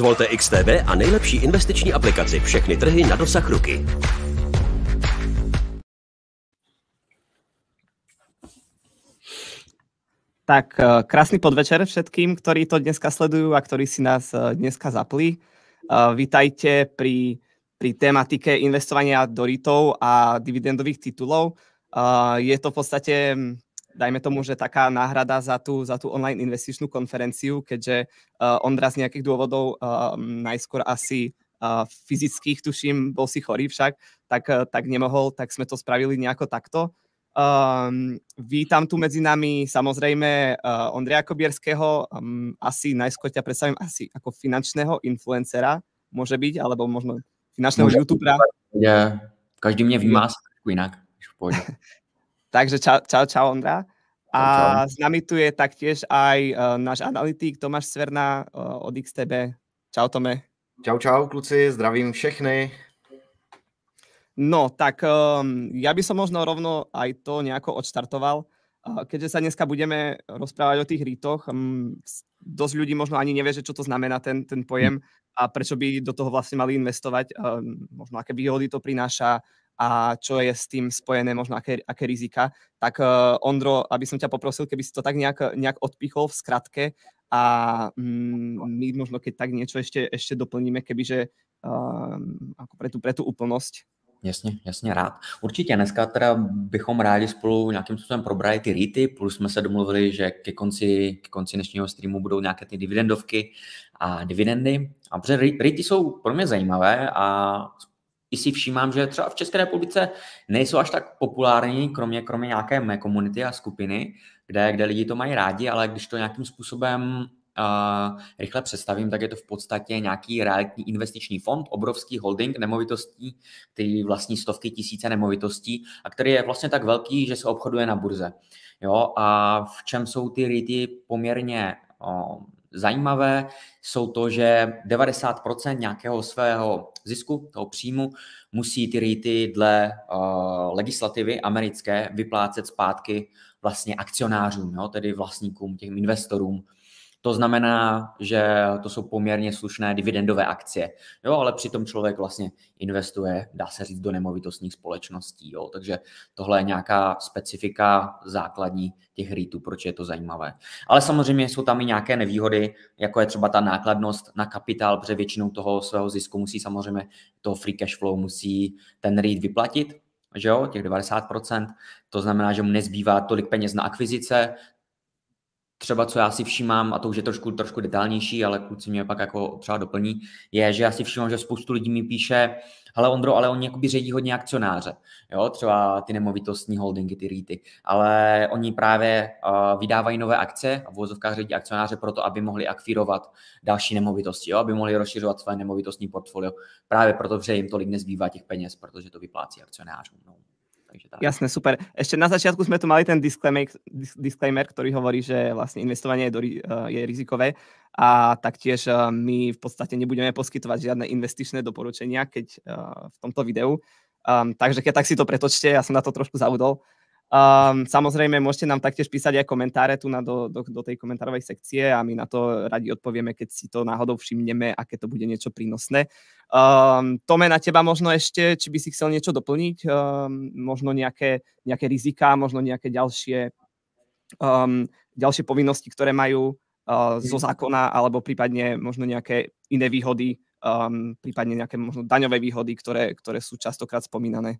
Zvolte XTB a nejlepší investiční aplikaci všechny trhy na dosah ruky. Tak eh, krásny podvečer všetkým, ktorí to dneska sledujú a ktorí si nás eh, dneska zapli. Eh, vítajte pri, pri tematike investovania do REITov a dividendových titulov. Je to v podstate, hm, dajme tomu, že taká náhrada za tú, za tú online investičnú konferenciu, keďže Ondra z nejakých dôvodov najskôr asi fyzických, tuším, bol si chorý však, tak, tak nemohol, tak sme to spravili nejako takto. Um, vítam tu medzi nami samozrejme uh, Ondreja Kobierského. Um, asi najskôr ťa predstavím asi ako finančného influencera, môže byť, alebo možno finančného youtubera. Každý mě vnímá no. jinak. Takže čau, čau, čau Ondra. A čau, s nami tu je taktiež aj uh, náš analytik Tomáš Sverna uh, od XTB. Čau Tome. Čau, čau kluci, zdravím všechny. No, tak um, ja by som možno rovno aj to nejako odštartoval. Uh, keďže sa dneska budeme rozprávať o tých rítoch, um, dosť ľudí možno ani nevie, že čo to znamená ten, ten pojem a prečo by do toho vlastne mali investovať, um, možno aké výhody to prináša a čo je s tým spojené, možno aké, aké rizika. Tak uh, Ondro, aby som ťa poprosil, keby si to tak nejak, nejak odpichol v skratke a um, my možno keď tak niečo ešte, ešte doplníme, kebyže um, ako pre tú, pre tú úplnosť. Jasně, jasně rád. Určitě dneska teda bychom rádi spolu nějakým způsobem probrali ty rýty, plus jsme se domluvili, že ke konci, ke konci dnešního streamu budou nějaké ty dividendovky a dividendy. A protože rýty jsou pro mě zajímavé a i si všímám, že třeba v České republice nejsou až tak populární, kromě, kromě nějaké mé komunity a skupiny, kde, kde lidi to mají rádi, ale když to nějakým způsobem uh, rychle představím, tak je to v podstatě nějaký realitní investiční fond, obrovský holding nemovitostí, který vlastní stovky tisíce nemovitostí a který je vlastně tak velký, že se obchoduje na burze. Jo, a v čem jsou ty REITy poměrně uh, zajímavé, jsou to, že 90% nějakého svého zisku, toho příjmu, musí ty REITy dle uh, legislativy americké vyplácet zpátky vlastně akcionářům, jo, tedy vlastníkům, těm investorům, to znamená, že to jsou poměrně slušné dividendové akcie. Jo, ale přitom člověk vlastně investuje, dá se říct, do nemovitostních společností. Jo. Takže tohle je nějaká specifika základní těch REITů, proč je to zajímavé. Ale samozřejmě jsou tam i nějaké nevýhody, jako je třeba ta nákladnost na kapitál, protože většinou toho svého zisku musí samozřejmě, toho free cash flow musí ten REIT vyplatit, že jo, těch 90%. To znamená, že mu nezbývá tolik peněz na akvizice, třeba co já si všímám, a to už je trošku, trošku detailnější, ale kluci mě pak jako třeba doplní, je, že já si všímám, že spoustu lidí mi píše, hele Ondro, ale oni jakoby ředí hodně akcionáře, jo, třeba ty nemovitostní holdingy, ty REITy, ale oni právě uh, vydávají nové akce a v vozovkách ředí akcionáře proto, aby mohli akvírovat další nemovitosti, jo, aby mohli rozšiřovat své nemovitostní portfolio, právě proto, že jim tolik nezbývá těch peněz, protože to vyplácí akcionářům. No. Takže tak. Jasné, super. Ešte na začiatku sme tu mali ten disclaimer, disclaimer ktorý hovorí, že vlastne investovanie je, do, eh, je rizikové a taktiež eh, my v podstate nebudeme poskytovať žiadne investičné doporučenia keď eh, v tomto videu. Um, takže keď tak si to pretočte, ja som na to trošku zaudol. Um, samozrejme, môžete nám taktiež písať aj komentáre tu na do, do, do tej komentárovej sekcie a my na to radi odpovieme, keď si to náhodou všimneme, aké to bude niečo prínosné. Um, Tome, na teba možno ešte, či by si chcel niečo doplniť, um, možno nejaké, nejaké rizika, možno nejaké ďalšie, um, ďalšie povinnosti, ktoré majú uh, zo zákona, alebo prípadne možno nejaké iné výhody, um, prípadne nejaké možno daňové výhody, ktoré, ktoré sú častokrát spomínané.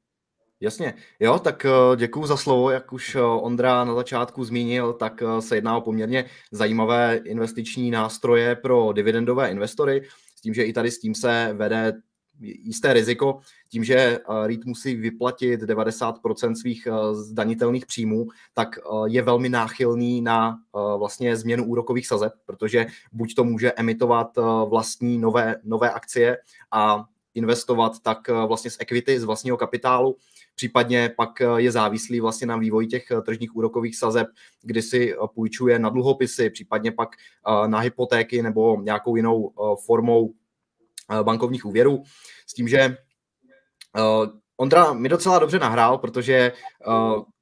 Jasně. Jo, tak eh, děkuji za slovo. Jak už eh, Ondra na začátku zmínil, tak eh, se jedná o poměrně zajímavé investiční nástroje pro dividendové investory, s tím, že i tady s tím se vede jisté riziko, tím, že REIT musí vyplatit 90% svých zdanitelných příjmů, tak je velmi náchylný na vlastně změnu úrokových sazeb, protože buď to může emitovat vlastní nové, nové akcie a investovat tak vlastně z equity, z vlastního kapitálu, případně pak eh, je závislý vlastně na vývoji těch eh, tržních úrokových sazeb, kdy si eh, půjčuje na dluhopisy, případně pak na hypotéky nebo nějakou jinou formou bankovních úvěrů. S tím, že Ondra mi docela dobře nahrál, protože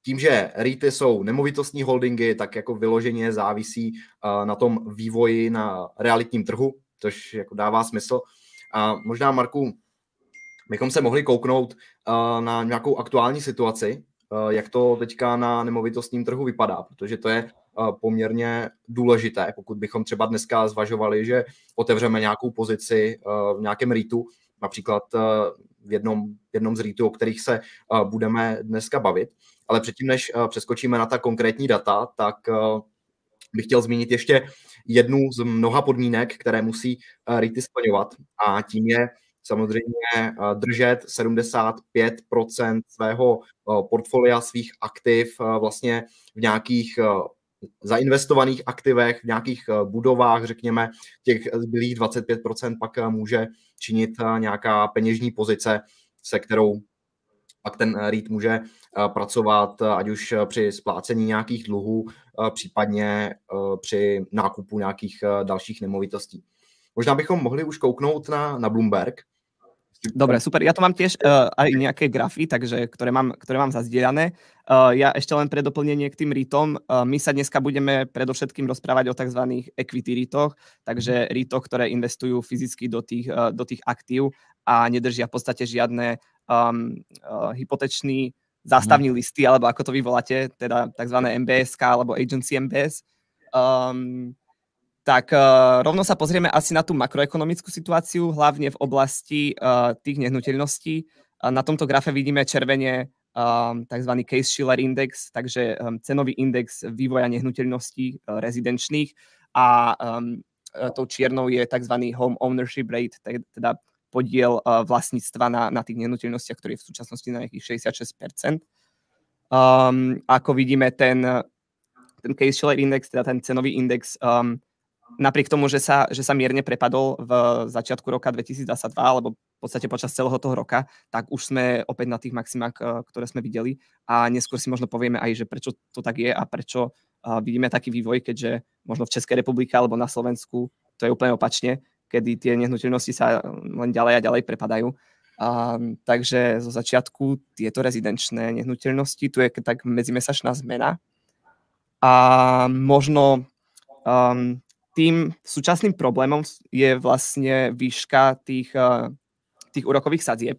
tím, že REITy jsou nemovitostní holdingy, tak jako vyloženě závisí na tom vývoji na realitním trhu, což jako dává smysl. A možná, Marku, bychom se mohli kouknout uh, na nějakou aktuální situaci, uh, jak to teďka na nemovitostním trhu vypadá, protože to je uh, poměrně důležité, pokud bychom třeba dneska zvažovali, že otevřeme nějakou pozici uh, v nějakém REITu, například uh, v jednom, jednom z REITů, o kterých se uh, budeme dneska bavit. Ale předtím, než uh, přeskočíme na ta konkrétní data, tak uh, bych chtěl zmínit ještě jednu z mnoha podmínek, které musí REITy splňovat a tím je samozřejmě držet 75% svého portfolia, svých aktiv vlastně v nějakých zainvestovaných aktivech, v nějakých budovách, řekněme, těch zbylých 25% pak může činit nějaká peněžní pozice, se kterou pak ten REIT může pracovat, ať už při splácení nějakých dluhů, případně při nákupu nějakých dalších nemovitostí. Možná bychom mohli už kouknout na, na Bloomberg, Dobre, super. Ja to mám tiež uh, aj nejaké grafy, takže, ktoré mám, ktoré mám zazdielané. Uh, ja ešte len pre doplnenie k tým REITom. Uh, my sa dneska budeme predovšetkým rozprávať o tzv. equity REIToch, takže. REIToch, ktoré investujú fyzicky do tých, uh, do tých aktív a nedržia v podstate žiadne um, uh, hypotečný zástavní mhm. listy, alebo ako to vy voláte, teda tzv. MBSK alebo agency MBS. Um, tak uh, rovno sa pozrieme asi na tú makroekonomickú situáciu, hlavne v oblasti uh, tých nehnuteľností. Uh, na tomto grafe vidíme červene um, tzv. Case Shiller Index, takže um, cenový index vývoja nehnuteľností uh, rezidenčných a um, tou čiernou je tzv. home ownership rate, teda podiel uh, vlastníctva na, na tých nehnuteľnostiach, ktorý je v súčasnosti na nejakých 66%. Um, ako vidíme, ten, ten Case Shiller Index, teda ten cenový index, um, napriek tomu, že sa, že sa mierne prepadol v začiatku roka 2022, alebo v podstate počas celého toho roka, tak už sme opäť na tých maximách, eh, ktoré sme videli a neskôr si možno povieme aj, že prečo to tak je a prečo eh, vidíme taký vývoj, keďže možno v Českej republike alebo na Slovensku to je úplne opačne, kedy tie nehnuteľnosti sa len ďalej a ďalej prepadajú. Um, takže zo začiatku tieto rezidenčné nehnuteľnosti, tu je tak medzimesačná zmena a možno um, tým súčasným problémom je vlastne výška tých, eh, tých úrokových sadzieb,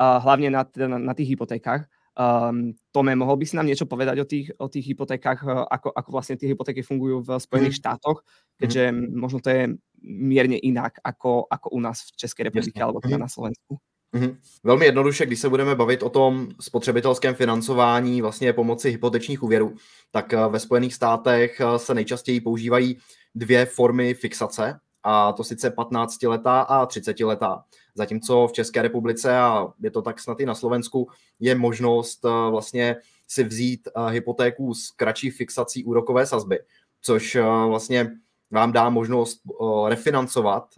hlavne na, na, na tých hypotékách. Um, Tome, mohol by si nám niečo povedať o tých, o tých hypotékách, eh, ako, ako vlastne tie hypotéky fungujú v Spojených mm. štátoch, keďže mm. možno to je mierne inak ako, ako u nás v České republike Jasne. alebo teda mm. na Slovensku. Mm-hmm. Velmi jednoduše, když se budeme bavit o tom spotřebitelském financování vlastně pomoci hypotečních úvěrů, tak eh, ve Spojených státech se nejčastěji používají dvě formy fixace, a to sice 15-letá a 30-letá. Zatímco v České republice, a je to tak snad i na Slovensku, je možnost eh, vlastně si vzít eh, hypotéku s kratší fixací úrokové sazby, což eh, vlastně vám dá možnost refinancovat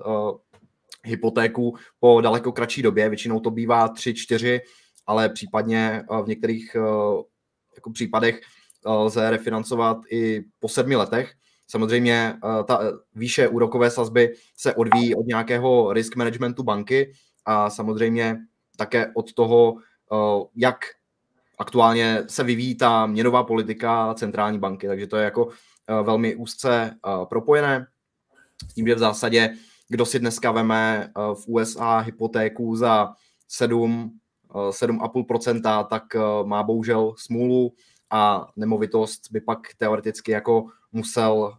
hypotéku po daleko kratší době, většinou to bývá 3-4, ale případně v některých jako případech lze refinancovat i po sedmi letech, Samozřejmě eh, ta eh, výše úrokové sazby se odvíjí od nějakého risk managementu banky a samozřejmě také od toho, eh, jak aktuálně se vyvíjí ta měnová politika centrální banky. Takže to je jako velmi úzce propojené. S tím, že v zásadě, kdo si dneska veme v USA hypotéku za 7, 7,5%, tak má bohužel smůlu a nemovitost by pak teoreticky jako musel,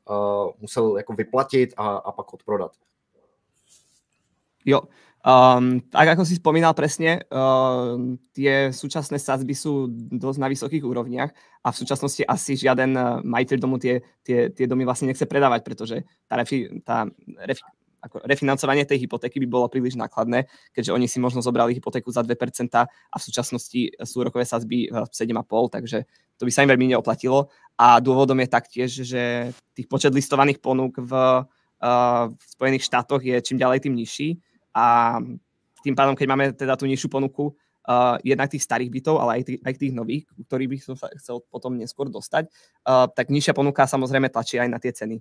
musel jako vyplatit a, a pak odprodat. Jo, um, tak ako si spomínal presne, uh, tie súčasné sadzby sú dosť na vysokých úrovniach a v súčasnosti asi žiaden majiteľ domu tie, tie, tie domy vlastne nechce predávať, pretože tá, refi, tá refi, ako refinancovanie tej hypotéky by bolo príliš nákladné, keďže oni si možno zobrali hypotéku za 2% a v súčasnosti sú rokové sazby 7,5, takže to by sa im veľmi neoplatilo. A dôvodom je taktiež, že tých počet listovaných ponúk v, uh, v Spojených štátoch je čím ďalej tým nižší a tým pádom, keď máme teda tú nižšiu ponuku, uh, jednak tých starých bytov, ale aj tých, aj tých nových, ktorých by som sa chcel potom neskôr dostať, uh, tak nižšia ponuka samozrejme tlačí aj na tie ceny.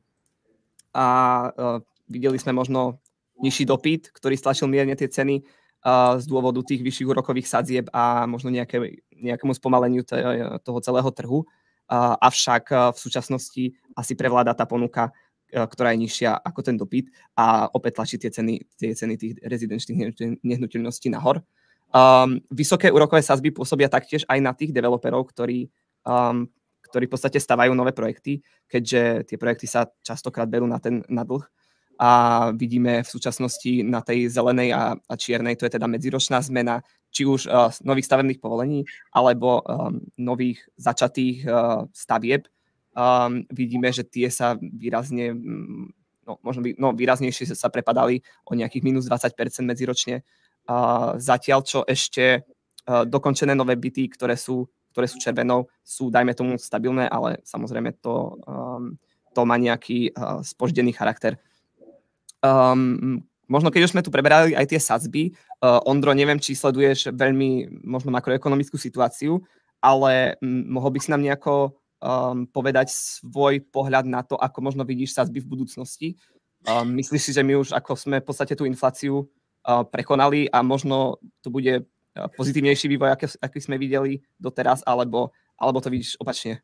A uh, Videli sme možno nižší dopyt, ktorý stlačil mierne tie ceny z dôvodu tých vyšších úrokových sadzieb a možno nejaké, nejakému spomaleniu toho celého trhu. Avšak v súčasnosti asi prevláda tá ponuka ktorá je nižšia ako ten dopyt a opäť tlačí tie ceny, tie ceny tých rezidenčných nehnuteľností nahor. Um, vysoké úrokové sazby pôsobia taktiež aj na tých developerov, ktorí, um, ktorí v podstate stavajú nové projekty, keďže tie projekty sa častokrát berú na ten na dlh. A vidíme v súčasnosti na tej zelenej a, a čiernej, to je teda medziročná zmena, či už uh, nových stavebných povolení, alebo um, nových začatých uh, stavieb, um, vidíme, že tie sa výrazne, mm, no, možno by, no, výraznejšie sa prepadali o nejakých minus 20% medziročne. Uh, zatiaľ, čo ešte uh, dokončené nové byty, ktoré sú, ktoré sú červenou, sú, dajme tomu, stabilné, ale samozrejme to, um, to má nejaký uh, spoždený charakter. Um, možno keď už sme tu preberali aj tie sadzby, uh, Ondro, neviem, či sleduješ veľmi možno makroekonomickú situáciu, ale um, mohol by si nám nejako um, povedať svoj pohľad na to, ako možno vidíš sazby v budúcnosti. Um, myslíš si, že my už ako sme v podstate tú infláciu uh, prekonali a možno to bude pozitívnejší vývoj, aký, aký sme videli doteraz, alebo, alebo to vidíš opačne?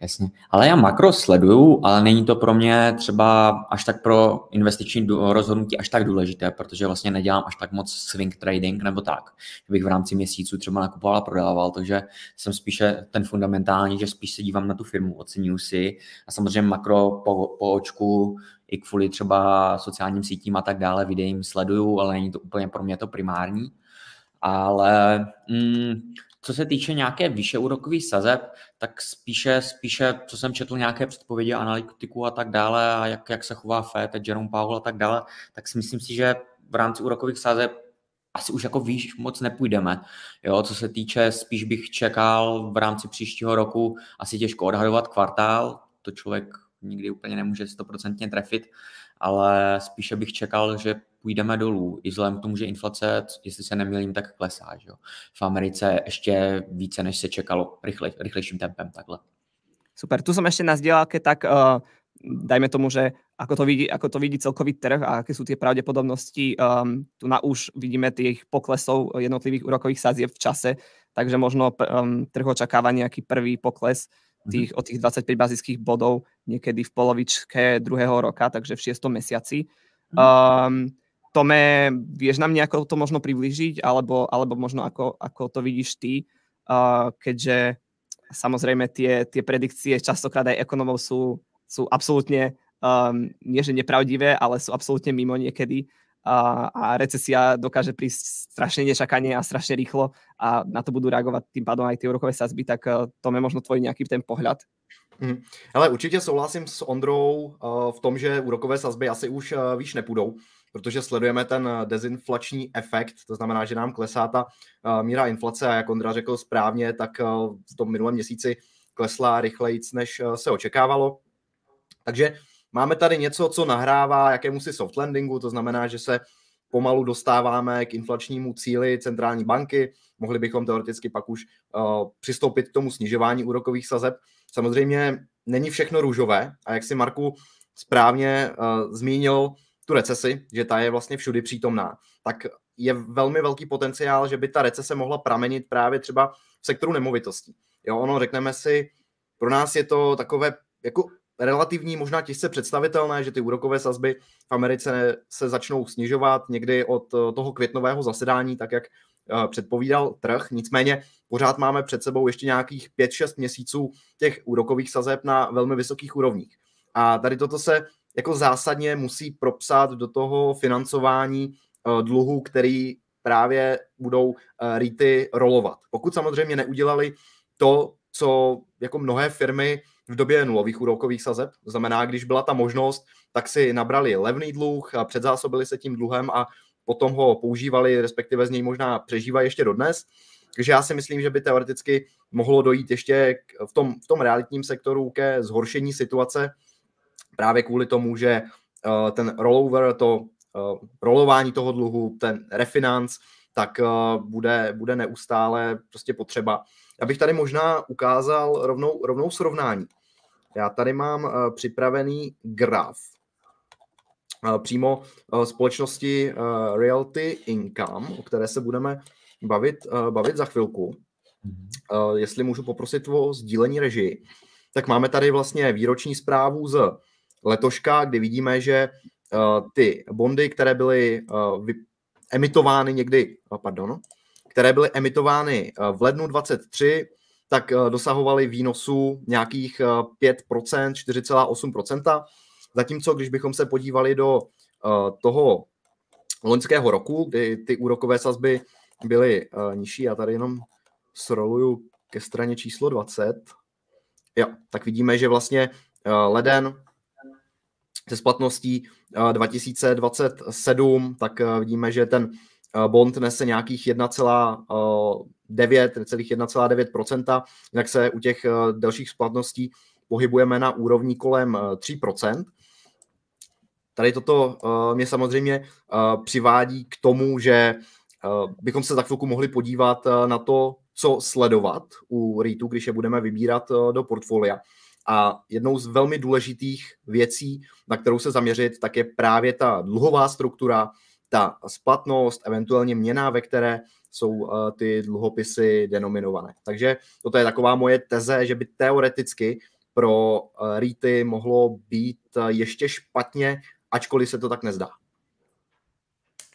Jasně. Ale já makro sleduju, ale není to pro mě třeba až tak pro investiční rozhodnutí až tak důležité, protože vlastně nedělám až tak moc swing trading nebo tak, že bych v rámci měsíců třeba nakupoval a prodával, takže jsem spíše ten fundamentální, že spíš se dívám na tu firmu, oceňuji si a samozřejmě makro po, po očku i kvůli třeba sociálním sítím a tak dále, videím sleduju, ale není to úplně pro mě to primární. Ale mm, co se týče nějaké vyšší úrokové sazeb, tak spíše, spíše, co jsem četl nějaké předpovědi analytiků a tak dále a jak, jak se chová Fed, Jerome Powell a tak dále, tak si myslím si, že v rámci úrokových sazeb asi už jako výš moc nepůjdeme. Jo, co se týče, spíš bych čekal v rámci příštího roku asi těžko odhadovat kvartál, to člověk nikdy úplně nemůže stoprocentně trefit, ale spíše bych čekal, že půjdeme dolů, i vzhledem k tomu, že inflace, jestli se nemýlím, tak klesá. Že jo? V Americe ještě více, než se čekalo, rychle, rychlejším tempem takhle. Super, tu som ešte na zdieľaké, tak uh, dajme tomu, že ako to, vidí, ako to vidí celkový trh a aké sú tie pravdepodobnosti. Um, tu na už vidíme tých poklesov jednotlivých úrokových sazieb v čase, takže možno um, trh očakáva nejaký prvý pokles tých, mm-hmm. od tých 25 bazických bodov niekedy v polovičke druhého roka, takže v šiestom mesiaci. Um, Tome, vieš nám nejako to možno priblížiť, alebo, alebo možno ako, ako to vidíš ty, uh, keďže samozrejme tie, tie predikcie častokrát aj ekonomov sú, sú absolútne, um, nie že nepravdivé, ale sú absolútne mimo niekedy a, a recesia dokáže prísť strašne nečakanie a strašne rýchlo a na to budú reagovať tým pádom aj tie úrokové sazby, tak uh, to je možno tvoj nejaký ten pohľad. Hmm. Ale určitě souhlasím s Ondrou uh, v tom, že úrokové sazby asi už uh, výš nepůjdou protože sledujeme ten eh, dezinflační efekt, to znamená, že nám klesá ta uh, míra inflace a jak Ondra řekl správně, tak uh, v tom minulém měsíci klesla rychleji, než uh, se očekávalo. Takže máme tady něco, co nahrává jakémusi soft landingu, to znamená, že se pomalu dostáváme k inflačnímu cíli centrální banky. Mohli bychom teoreticky pak už uh, přistoupit k tomu snižování úrokových sazeb. Samozřejmě není všechno růžové a jak si Marku správně uh, zmínil, tu recesi, že ta je vlastně všudy přítomná, tak je velmi velký potenciál, že by ta recese mohla pramenit právě třeba v sektoru nemovitostí. Jo, ono řekneme si, pro nás je to takové jako relativní, možná těžce představitelné, že ty úrokové sazby v Americe se začnou snižovat někdy od toho květnového zasedání, tak jak eh, předpovídal trh. Nicméně pořád máme před sebou ještě nějakých 5-6 měsíců těch úrokových sazeb na velmi vysokých úrovních. A tady toto se jako zásadně musí propsat do toho financování uh, dluhu, který právě budou REITy rolovat. Pokud samozřejmě neudělali to, co jako mnohé firmy v době nulových úrokových sazeb, znamená, když byla ta možnost, tak si nabrali levný dluh a předzásobili se tím dluhem a potom ho používali, respektive z něj možná přežívají ještě dodnes. Takže já si myslím, že by teoreticky mohlo dojít ještě v tom, v tom realitním sektoru ke zhoršení situace, právě kvůli tomu, že uh, ten rollover, to uh, rolování toho dluhu, ten refinance, tak uh, bude, bude neustále prostě potřeba. Já bych tady možná ukázal rovnou, rovnou srovnání. Já tady mám uh, připravený graf uh, přímo uh, společnosti Realty Income, o které se budeme bavit, bavit za chvilku. Uh, jestli můžu poprosit o sdílení režii, tak máme tady vlastně výroční zprávu z letoška, kdy vidíme, že ty bondy, které byly emitovány někdy, pardon, které byly emitovány v lednu 23, tak dosahovaly výnosu nějakých 5%, 4,8%. Zatímco, když bychom se podívali do toho loňského roku, kdy ty úrokové sazby byly nižší, já tady jenom sroluju ke straně číslo 20, jo, tak vidíme, že vlastně leden se splatností 2027, tak vidíme, že ten bond nese nějakých 1,9, 1,9%, jinak se u těch dalších splatností pohybujeme na úrovni kolem 3%. Tady toto mě samozřejmě přivádí k tomu, že bychom se za chvilku mohli podívat na to, co sledovat u REITu, když je budeme vybírat do portfolia. A jednou z velmi důležitých věcí, na kterou se zaměřit, tak je právě ta dluhová struktura, ta splatnost, eventuálně měna, ve které jsou ty dluhopisy denominované. Takže toto je taková moje teze, že by teoreticky pro REITy mohlo být ještě špatně, ačkoliv se to tak nezdá.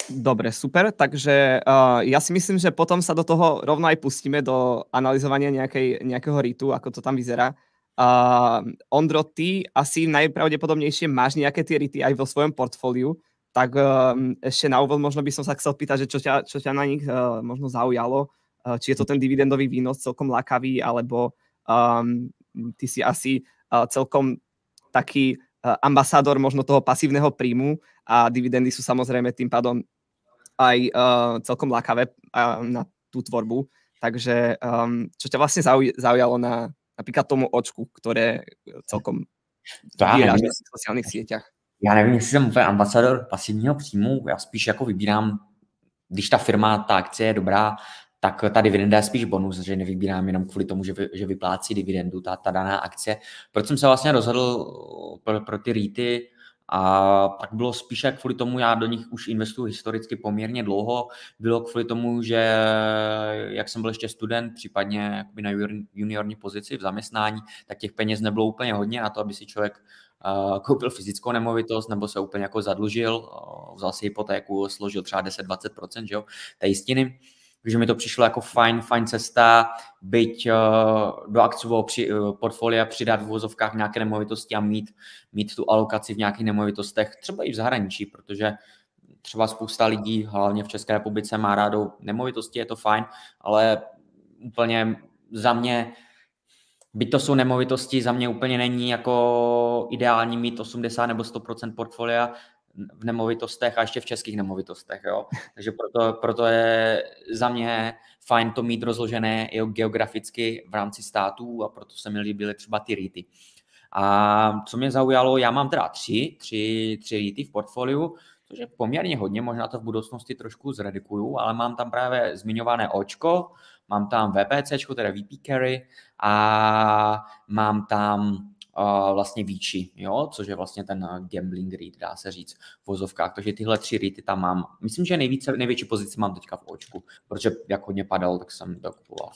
Dobre, super. Takže uh, ja si myslím, že potom sa do toho rovno aj pustíme do analyzovania nejakej, nejakého ritu, ako to tam vyzerá. Uh, Ondro, ty asi najpravdepodobnejšie máš nejaké tie rity aj vo svojom portfóliu, tak uh, ešte na úvod možno by som sa chcel pýtať, že čo ťa, čo ťa na nich uh, možno zaujalo, uh, či je to ten dividendový výnos celkom lákavý, alebo um, ty si asi uh, celkom taký uh, ambasádor možno toho pasívneho príjmu a dividendy sú samozrejme tým pádom aj uh, celkom lákavé uh, na tú tvorbu. Takže um, čo ťa vlastne zauj zaujalo na napríklad tomu očku, ktoré celkom já nevím, v sociálních sítích? Já nevím, jestli jsem úplně ambasador pasivního příjmu, já spíš jako vybírám, když ta firma, ta akcie je dobrá, tak ta dividenda je spíš bonus, že nevybírám jenom kvůli tomu, že, vy, že vyplácí dividendu ta, ta daná akcie. Proč jsem se vlastně rozhodl pro, pro ty REITy, a tak bylo spíše kvůli tomu, já do nich už investuji historicky poměrně dlouho, bylo kvůli tomu, že jak jsem byl ještě student, případně na juniorní pozici v zaměstnání, tak těch peněz nebylo úplně hodně na to, aby si člověk koupil fyzickou nemovitost nebo se úplně jako zadlužil, vzal si hypotéku, složil třeba 10-20% že jo, té jistiny. Takže mi to přišlo jako fajn, fajn cesta, byť do akciového při, portfolia přidat v vozovkách nějaké nemovitosti a mít, mít tu alokaci v nějakých nemovitostech, třeba i v zahraničí, protože třeba spousta lidí, hlavně v České republice, má rádo nemovitosti, je to fajn, ale úplně za mě, byť to jsou nemovitosti, za mě úplně není jako ideální mít 80 nebo 100% portfolia v nemovitostech a ještě v českých nemovitostech. Jo? Takže proto, proto je za mě fajn to mít rozložené i geograficky v rámci států a proto se mi líbily třeba ty REITy. A co mě zaujalo, já mám teda tři, tři, tři REITy v portfoliu, což je poměrně hodně, možná to v budoucnosti trošku zredikuju, ale mám tam právě zmiňované očko, mám tam VPC, teda VP Carry a mám tam vlastně Víči, jo, což je vlastně ten eh, gambling read, dá se říct, v vozovkách. Takže tyhle tři ready tam mám. Myslím, že nejvíce, největší pozici mám teďka v očku, protože jak hodně padal, tak jsem to kupoval.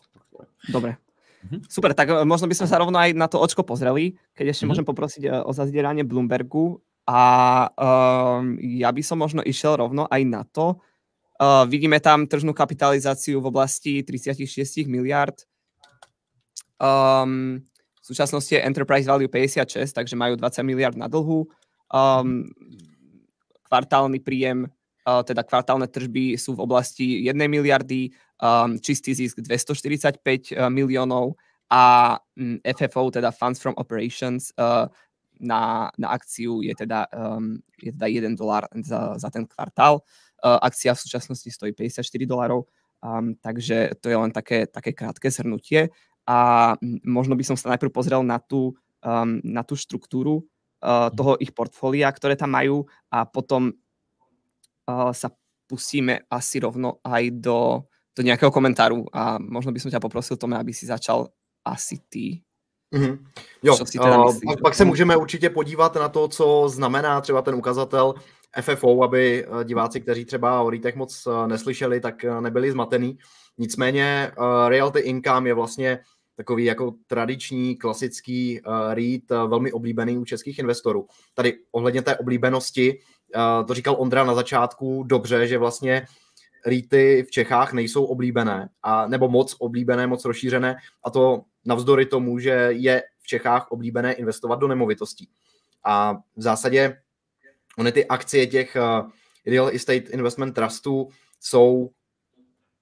Dobre. Mm-hmm. Super, tak eh, možno by sme sa rovno aj na to očko pozreli, keď ešte mm-hmm. môžem poprosiť eh, o zazdieranie Bloombergu a um, ja by som možno išiel rovno aj na to. Uh, vidíme tam tržnú kapitalizáciu v oblasti 36 miliard. Um, v súčasnosti je Enterprise Value 56, takže majú 20 miliard na dlhu. Um, kvartálny príjem, uh, teda kvartálne tržby sú v oblasti 1 miliardy, um, čistý zisk 245 uh, miliónov a um, mm, FFO, teda Funds from Operations, uh, na, na akciu je teda, um, je teda 1 dolár za, za ten kvartál. Akcia v súčasnosti stojí 54 dolarov, um, takže to je len také, také krátke zhrnutie. A možno by som sa najprv pozrel na tú, um, na tú štruktúru uh, toho ich portfólia, ktoré tam majú a potom uh, sa pustíme asi rovno aj do, do nejakého komentáru. A možno by som ťa poprosil, Tome, aby si začal asi ty. Mm-hmm. Jo, teda myslíš, uh, pak se můžeme určitě podívat na to, co znamená třeba ten ukazatel FFO, aby diváci, kteří třeba o REITech moc neslyšeli, tak nebyli zmatený. Nicméně realty income je vlastně takový jako tradiční, klasický REIT, velmi oblíbený u českých investorů. Tady ohledně té oblíbenosti, to říkal Ondra na začátku dobře, že vlastně REITy v Čechách nejsou oblíbené, a, nebo moc oblíbené, moc rozšířené, a to navzdory tomu, že je v Čechách oblíbené investovat do nemovitostí. A v zásadě ony ty akcie těch uh, real estate investment trustů jsou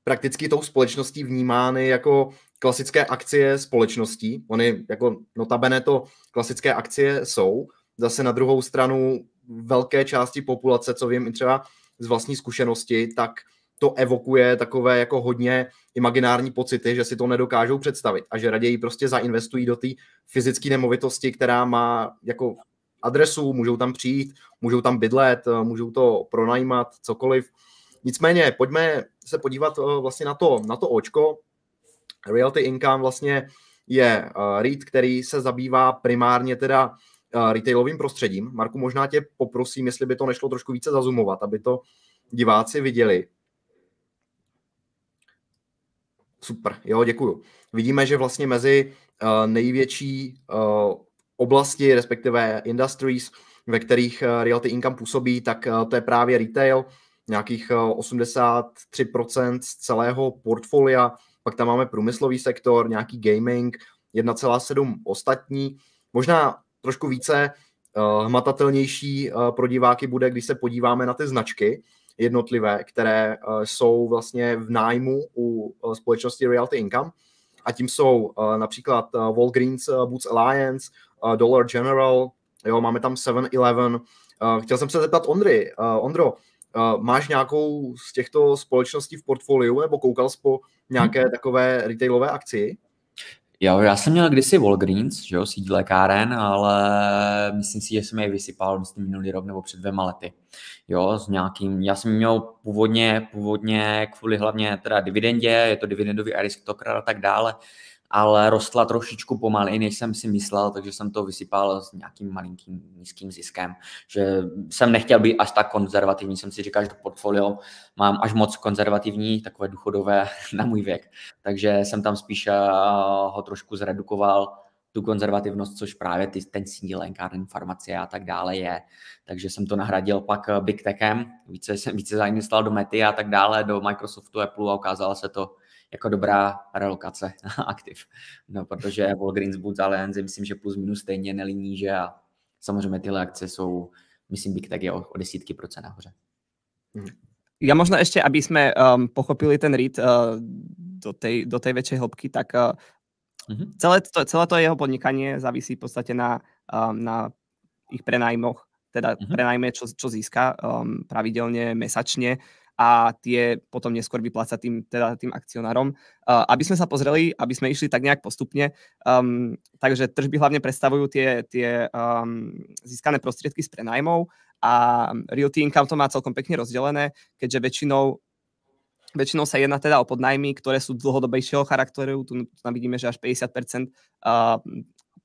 prakticky tou společností vnímány jako klasické akcie společností. Ony jako notabene to klasické akcie jsou. Zase na druhou stranu velké části populace, co vím i třeba z vlastní zkušenosti, tak to evokuje takové jako hodně imaginární pocity, že si to nedokážou představit a že raději prostě zainvestují do té fyzické nemovitosti, která má jako adresu, můžou tam přijít, můžou tam bydlet, můžou to pronajímat, cokoliv. Nicméně, pojďme se podívat eh, vlastně na to, na to očko. Realty Income vlastně je uh, REIT, který se zabývá primárně teda retailovým prostředím. Marku, možná tě poprosím, jestli by to nešlo trošku více zazumovat, aby to diváci viděli. Super, jo, děkuju. Vidíme, že vlastně mezi největší oblasti, respektive industries, ve kterých uh, Realty Income působí, tak uh, to je právě retail, nějakých 83% z celého portfolia, pak tam máme průmyslový sektor, nějaký gaming, 1,7 ostatní. Možná trošku více hmatatelnější pro diváky bude, když se podíváme na ty značky jednotlivé, které jsou vlastně v nájmu u společnosti Realty Income. A tím jsou například Walgreens Boots Alliance, Dollar General, jo, máme tam 7-Eleven. Uh, chtěl jsem se zeptat Ondry, uh, Ondro, Uh, máš nějakou z těchto společností v portfoliu nebo koukal jsi po nějaké hmm. takové retailové akci? Jo, já jsem měl kdysi Walgreens, že jo, síť lékáren, ale myslím si, že jsem je vysypal, myslím, minulý rok nebo před dvěma lety. Jo, s nějakým, já jsem měl původně, původně kvůli hlavně teda dividendě, je to dividendový aristokrat a tak dále, ale rostla trošičku pomaleji, než jsem si myslel, takže jsem to vysypal s nějakým malinkým nízkým ziskem, že jsem nechtěl být až tak konzervativní, jsem si říkal, že to portfolio mám až moc konzervativní, takové důchodové na můj věk, takže jsem tam spíš eh, ho trošku zredukoval, tu konzervativnost, což právě ty, ten síl, lékární farmacie a tak dále je. Takže jsem to nahradil pak eh, Big Techem, více jsem více zainvestoval do Mety a tak dále, do Microsoftu, Apple a ukázalo se to jako dobrá relokace aktiv. No, protože Walgreens Boots Alliance myslím, že plus minus stejně nelí níže a samozřejmě tyhle akce jsou, myslím, Big Tech je o, o desítky procent nahoře. Mhm. Ja možno ešte, aby sme um, pochopili ten REIT uh, do, tej, do tej väčšej hĺbky, tak uh, mm-hmm. celé, to, celé to jeho podnikanie závisí v podstate na, um, na ich prenajmoch, teda mm-hmm. prenajme, čo, čo získa um, pravidelne, mesačne a tie potom neskôr vypláca tým, teda tým akcionárom. Uh, aby sme sa pozreli, aby sme išli tak nejak postupne, um, takže tržby hlavne predstavujú tie, tie um, získané prostriedky z prenajmov a Realty Income to má celkom pekne rozdelené, keďže väčšinou Väčšinou sa jedná teda o podnajmy, ktoré sú dlhodobejšieho charakteru. Tu, tu tam vidíme, že až 50% uh,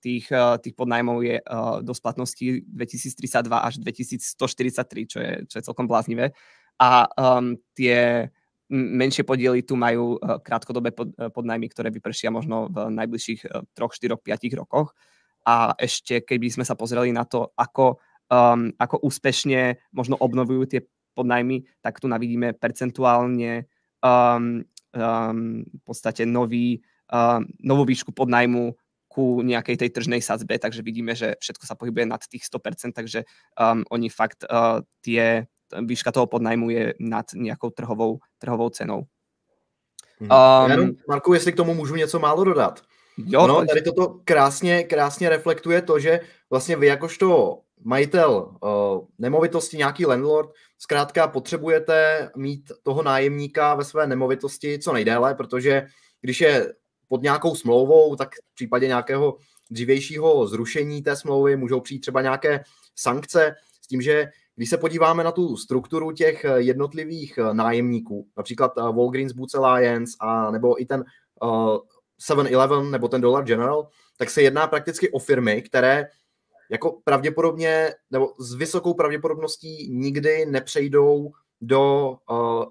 tých, tých podnajmov je uh, do splatnosti 2032 až 2143, čo je, čo je celkom bláznivé a um, tie menšie podiely tu majú uh, krátkodobé pod, uh, podnajmy, ktoré vypršia možno v najbližších uh, 3, 4, 5 rokoch. A ešte keby sme sa pozreli na to, ako, um, ako úspešne možno obnovujú tie podnajmy, tak tu navidíme percentuálne um, um, v podstate nový, um, novú výšku podnajmu ku nejakej tej tržnej sadzbe, takže vidíme, že všetko sa pohybuje nad tých 100%, takže um, oni fakt uh, tie výška toho podnajmu je nad nějakou trhovou, trhovou cenou. Hmm. Um, Jenom, Marku, jestli k tomu můžu něco málo dodat. Jo, no, tady toto krásně, krásně reflektuje to, že vlastně vy jakožto majitel uh, nemovitosti, nějaký landlord, zkrátka potřebujete mít toho nájemníka ve své nemovitosti co nejdéle, protože když je pod nějakou smlouvou, tak v případě nějakého dřívějšího zrušení té smlouvy můžou přijít třeba nějaké sankce s tím, že když se podíváme na tu strukturu těch eh, jednotlivých eh, nájemníků, například eh, Walgreens Boots Alliance a nebo i ten uh, 7-Eleven nebo ten Dollar General, tak se jedná prakticky o firmy, které jako pravděpodobně nebo s vysokou pravděpodobností nikdy nepřejdou do uh,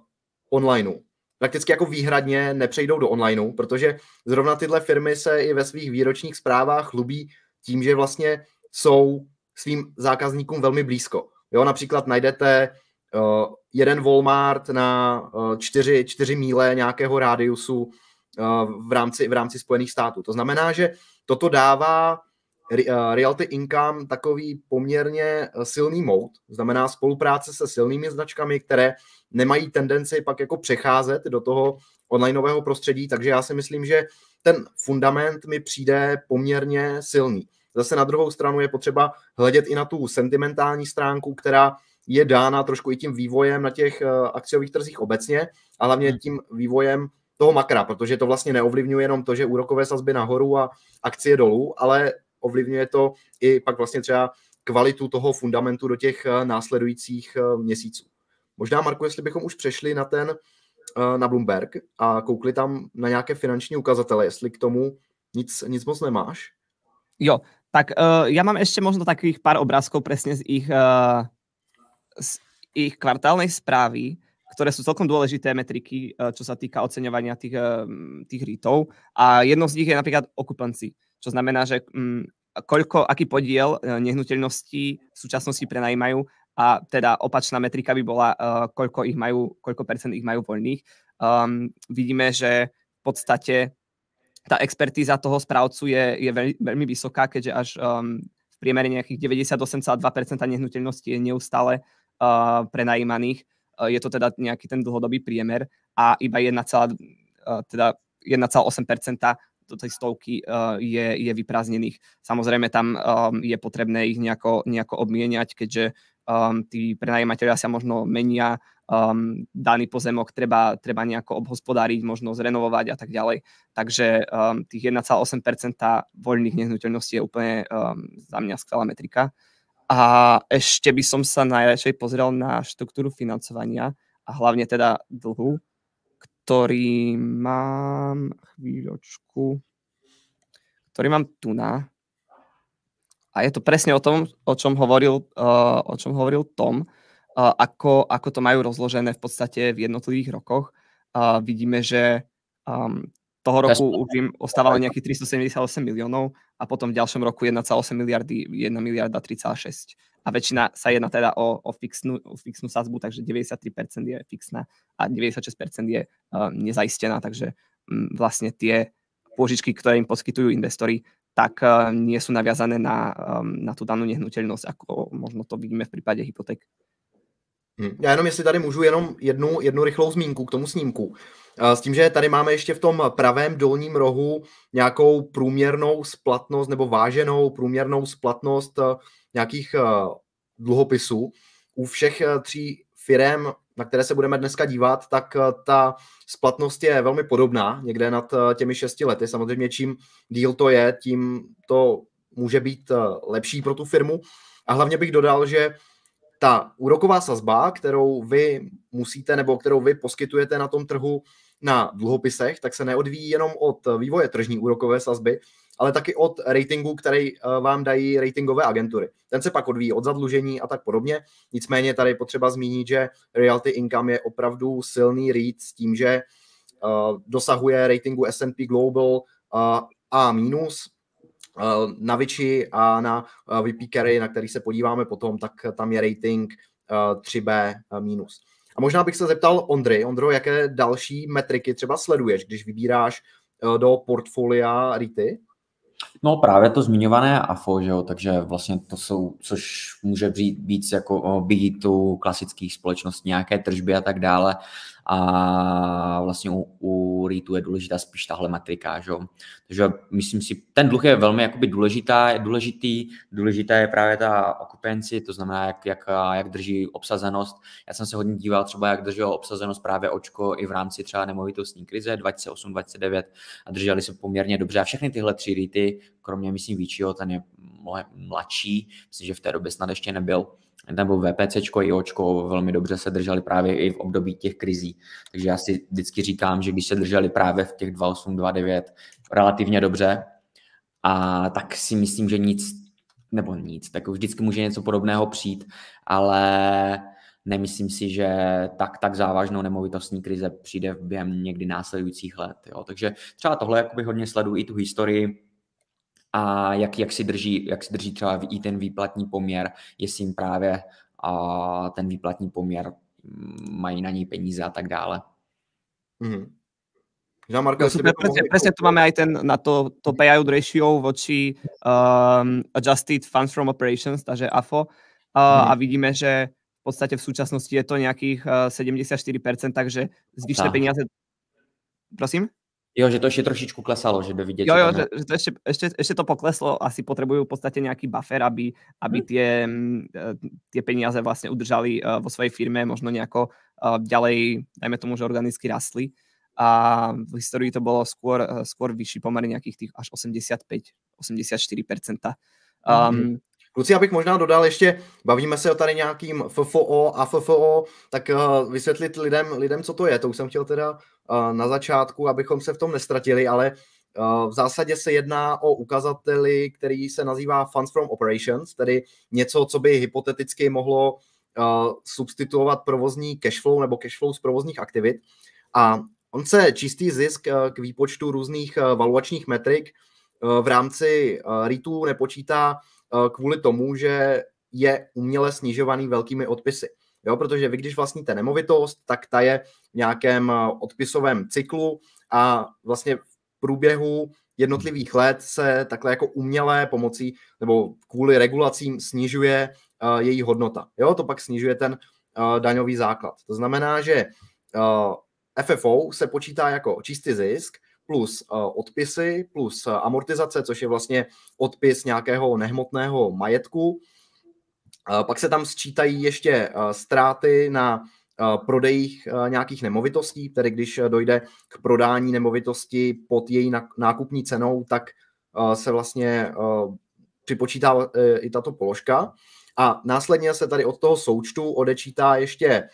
onlineu. prakticky jako výhradně nepřejdou do onlineu, protože zrovna tyhle firmy se i ve svých výročních zprávách chlubí tím, že vlastně jsou svým zákazníkům velmi blízko. Jo, například najdete uh, jeden Walmart na uh, čtyři, čtyři míle nějakého rádiusu uh, v, rámci, v rámci Spojených států. To znamená, že toto dává Realty Income takový poměrně silný mode, znamená spolupráce se silnými značkami, které nemají tendenci pak jako přecházet do toho onlineového prostředí, takže já si myslím, že ten fundament mi přijde poměrně silný. Zase na druhou stranu je potřeba hledět i na tu sentimentální stránku, která je dána trošku i tím vývojem na těch eh, akciových trzích obecně a hlavně hmm. tím vývojem toho makra, protože to vlastně neovlivňuje jenom to, že úrokové sazby nahoru a akcie dolů, ale ovlivňuje to i pak vlastně třeba kvalitu toho fundamentu do těch eh, následujících eh, měsíců. Možná, Marku, jestli bychom už přešli na ten, na Bloomberg a koukli tam na nějaké finanční ukazatele, jestli k tomu nic, nic moc nemáš. Jo, tak uh, ja mám ešte možno takých pár obrázkov presne z ich, uh, z ich kvartálnej správy, ktoré sú celkom dôležité metriky, uh, čo sa týka oceňovania tých, uh, tých rítov. A jednou z nich je napríklad okupanci, čo znamená, že um, koľko, aký podiel uh, nehnuteľností v súčasnosti prenajímajú a teda opačná metrika by bola, uh, koľko ich majú, koľko percent ich majú voľných. Um, vidíme, že v podstate tá expertíza toho správcu je, je veľmi, veľmi vysoká, keďže až um, v priemere nejakých 98,2% nehnuteľností je neustále uh, prenajímaných. Uh, je to teda nejaký ten dlhodobý priemer a iba 1, uh, teda 1,8% do tej stovky uh, je, je vyprázdnených. Samozrejme tam um, je potrebné ich nejako, nejako obmieniať, keďže um, tí prenajímatelia sa možno menia, um, daný pozemok treba, treba nejako obhospodáriť, možno zrenovovať a tak ďalej. Takže um, tých 1,8% voľných nehnuteľností je úplne um, za mňa skvelá metrika. A ešte by som sa najradšej pozrel na štruktúru financovania a hlavne teda dlhu, ktorý mám chvíľočku, ktorý mám tu na a je to presne o tom, o čom hovoril, uh, o čom hovoril Tom, ako, ako to majú rozložené v podstate v jednotlivých rokoch. Uh, vidíme, že um, toho roku už im ostávalo nejakých 378 miliónov a potom v ďalšom roku 1,8 miliardy, 1 miliarda 3,6. A väčšina sa jedná teda o, o, fixnú, o fixnú sazbu, takže 93% je fixná a 96% je uh, nezaistená, takže um, vlastne tie pôžičky, ktoré im poskytujú investori, tak uh, nie sú naviazané na, um, na tu danú nehnuteľnosť, ako možno to vidíme v prípade hypoték. Hmm. Já jenom, jestli tady můžu jenom jednu, jednu rychlou zmínku k tomu snímku. S tím, že tady máme ještě v tom pravém dolním rohu nějakou průměrnou splatnost nebo váženou průměrnou splatnost eh, nějakých dluhopisů. U všech tří firm na které se budeme dneska dívat, tak eh, ta splatnost je velmi podobná, někde nad eh, těmi šesti lety. Samozřejmě čím díl to je, tím to může být eh, lepší pro tu firmu. A hlavně bych dodal, že ta úroková sazba, kterou vy musíte nebo kterou vy poskytujete na tom trhu na dluhopisech, tak se neodvíjí jenom od vývoje tržní úrokové sazby, ale taky od ratingu, který eh, vám dají ratingové agentury. Ten se pak odvíjí od zadlužení a tak podobně. Nicméně tady potřeba zmínit, že Realty Income je opravdu silný REIT s tím, že eh, dosahuje ratingu S&P Global eh, A minus, na Vici a na VP Carry, na který se podíváme potom, tak tam je rating 3B minus. A možná bych se zeptal Ondry, Ondro, jaké další metriky třeba sleduješ, když vybíráš do portfolia REITy? No právě to zmiňované AFO, že jo, takže vlastně to jsou, což může být víc jako být u klasických společností, nějaké tržby a tak dále a vlastně u, u REITu je důležitá spíš tahle metrika, že? takže myslím si, ten dluh je velmi jakoby důležitá, je důležitý, důležitá je právě ta okupenci, to znamená, jak, jak, jak drží obsazenost. Já jsem se hodně díval třeba, jak drželo obsazenost právě očko i v rámci třeba nemovitostní krize 2008-2009 a drželi se poměrně dobře a všechny tyhle tři REITy, kromě myslím Víčího, ten je mladší, myslím, že v té době snad ještě nebyl, byl VPC i Očko velmi dobře se drželi právě i v období těch krizí. Takže já si vždycky říkám, že když se drželi právě v těch 2.8, 2.9 relativně dobře, a tak si myslím, že nic, nebo nic, tak vždycky může něco podobného přijít, ale nemyslím si, že tak, tak závažnou nemovitostní krize přijde během někdy následujících let. Jo. Takže třeba tohle jakoby hodně sleduji i tu historii a jak, jak, si drží, jak si drží třeba i ten výplatní poměr, jestli jim právě a ten výplatní poměr mají na něj peníze a tak dále. Mm-hmm. Marko, no, super, presne, presne tu máme aj ten, na to, to payout ratio voči um, Adjusted Funds from Operations, takže AFO. Uh, hmm. A vidíme, že v podstate v súčasnosti je to nejakých uh, 74%, takže zvyšné tak. peniaze... Prosím? Jo, že to ještě trošičku klesalo, že by vidět. Jo, jo, že, že to ještě, ještě, ještě to pokleslo, asi potřebují v podstatě nějaký buffer, aby, aby hmm. tie, tie peniaze vlastně udržali uh, vo svojej firme, možno nejako uh, ďalej, dajme tomu, že organicky rastli a v historii to bylo skôr, eh, skôr vyšší pomer nějakých těch až 85, 84%. Um, mm-hmm. Kluci, abych možná dodal ještě, bavíme se o tady nějakým FFO a FFO, tak uh, vysvětlit lidem, lidem, co to je. To už jsem chtěl teda uh, na začátku, abychom se v tom nestratili, ale uh, v zásadě se jedná o ukazateli, který se nazývá Funds from Operations, tedy něco, co by hypoteticky mohlo uh, substituovat provozní cashflow nebo cashflow z provozních aktivit. A On se čistý zisk eh, k výpočtu různých eh, valuačních metrik eh, v rámci REITů nepočítá kvůli tomu, že je uměle snižovaný velkými odpisy. Jo, protože vy, když vlastníte nemovitost, tak ta je v nějakém odpisovém cyklu a vlastně v průběhu jednotlivých let se takhle jako umělé pomocí nebo kvůli regulacím snižuje uh, její hodnota. Jo, to pak snižuje ten uh, daňový základ. To znamená, že uh, FFO se počítá jako čistý zisk plus uh, odpisy plus uh, amortizace, což je vlastně odpis nějakého nehmotného majetku. Uh, pak se tam sčítají ještě ztráty na prodejích nějakých nemovitostí, tedy když dojde k prodání nemovitosti pod její nákupní cenou, tak se vlastně připočítá i tato položka. A následně se tady od toho součtu odečítá ještě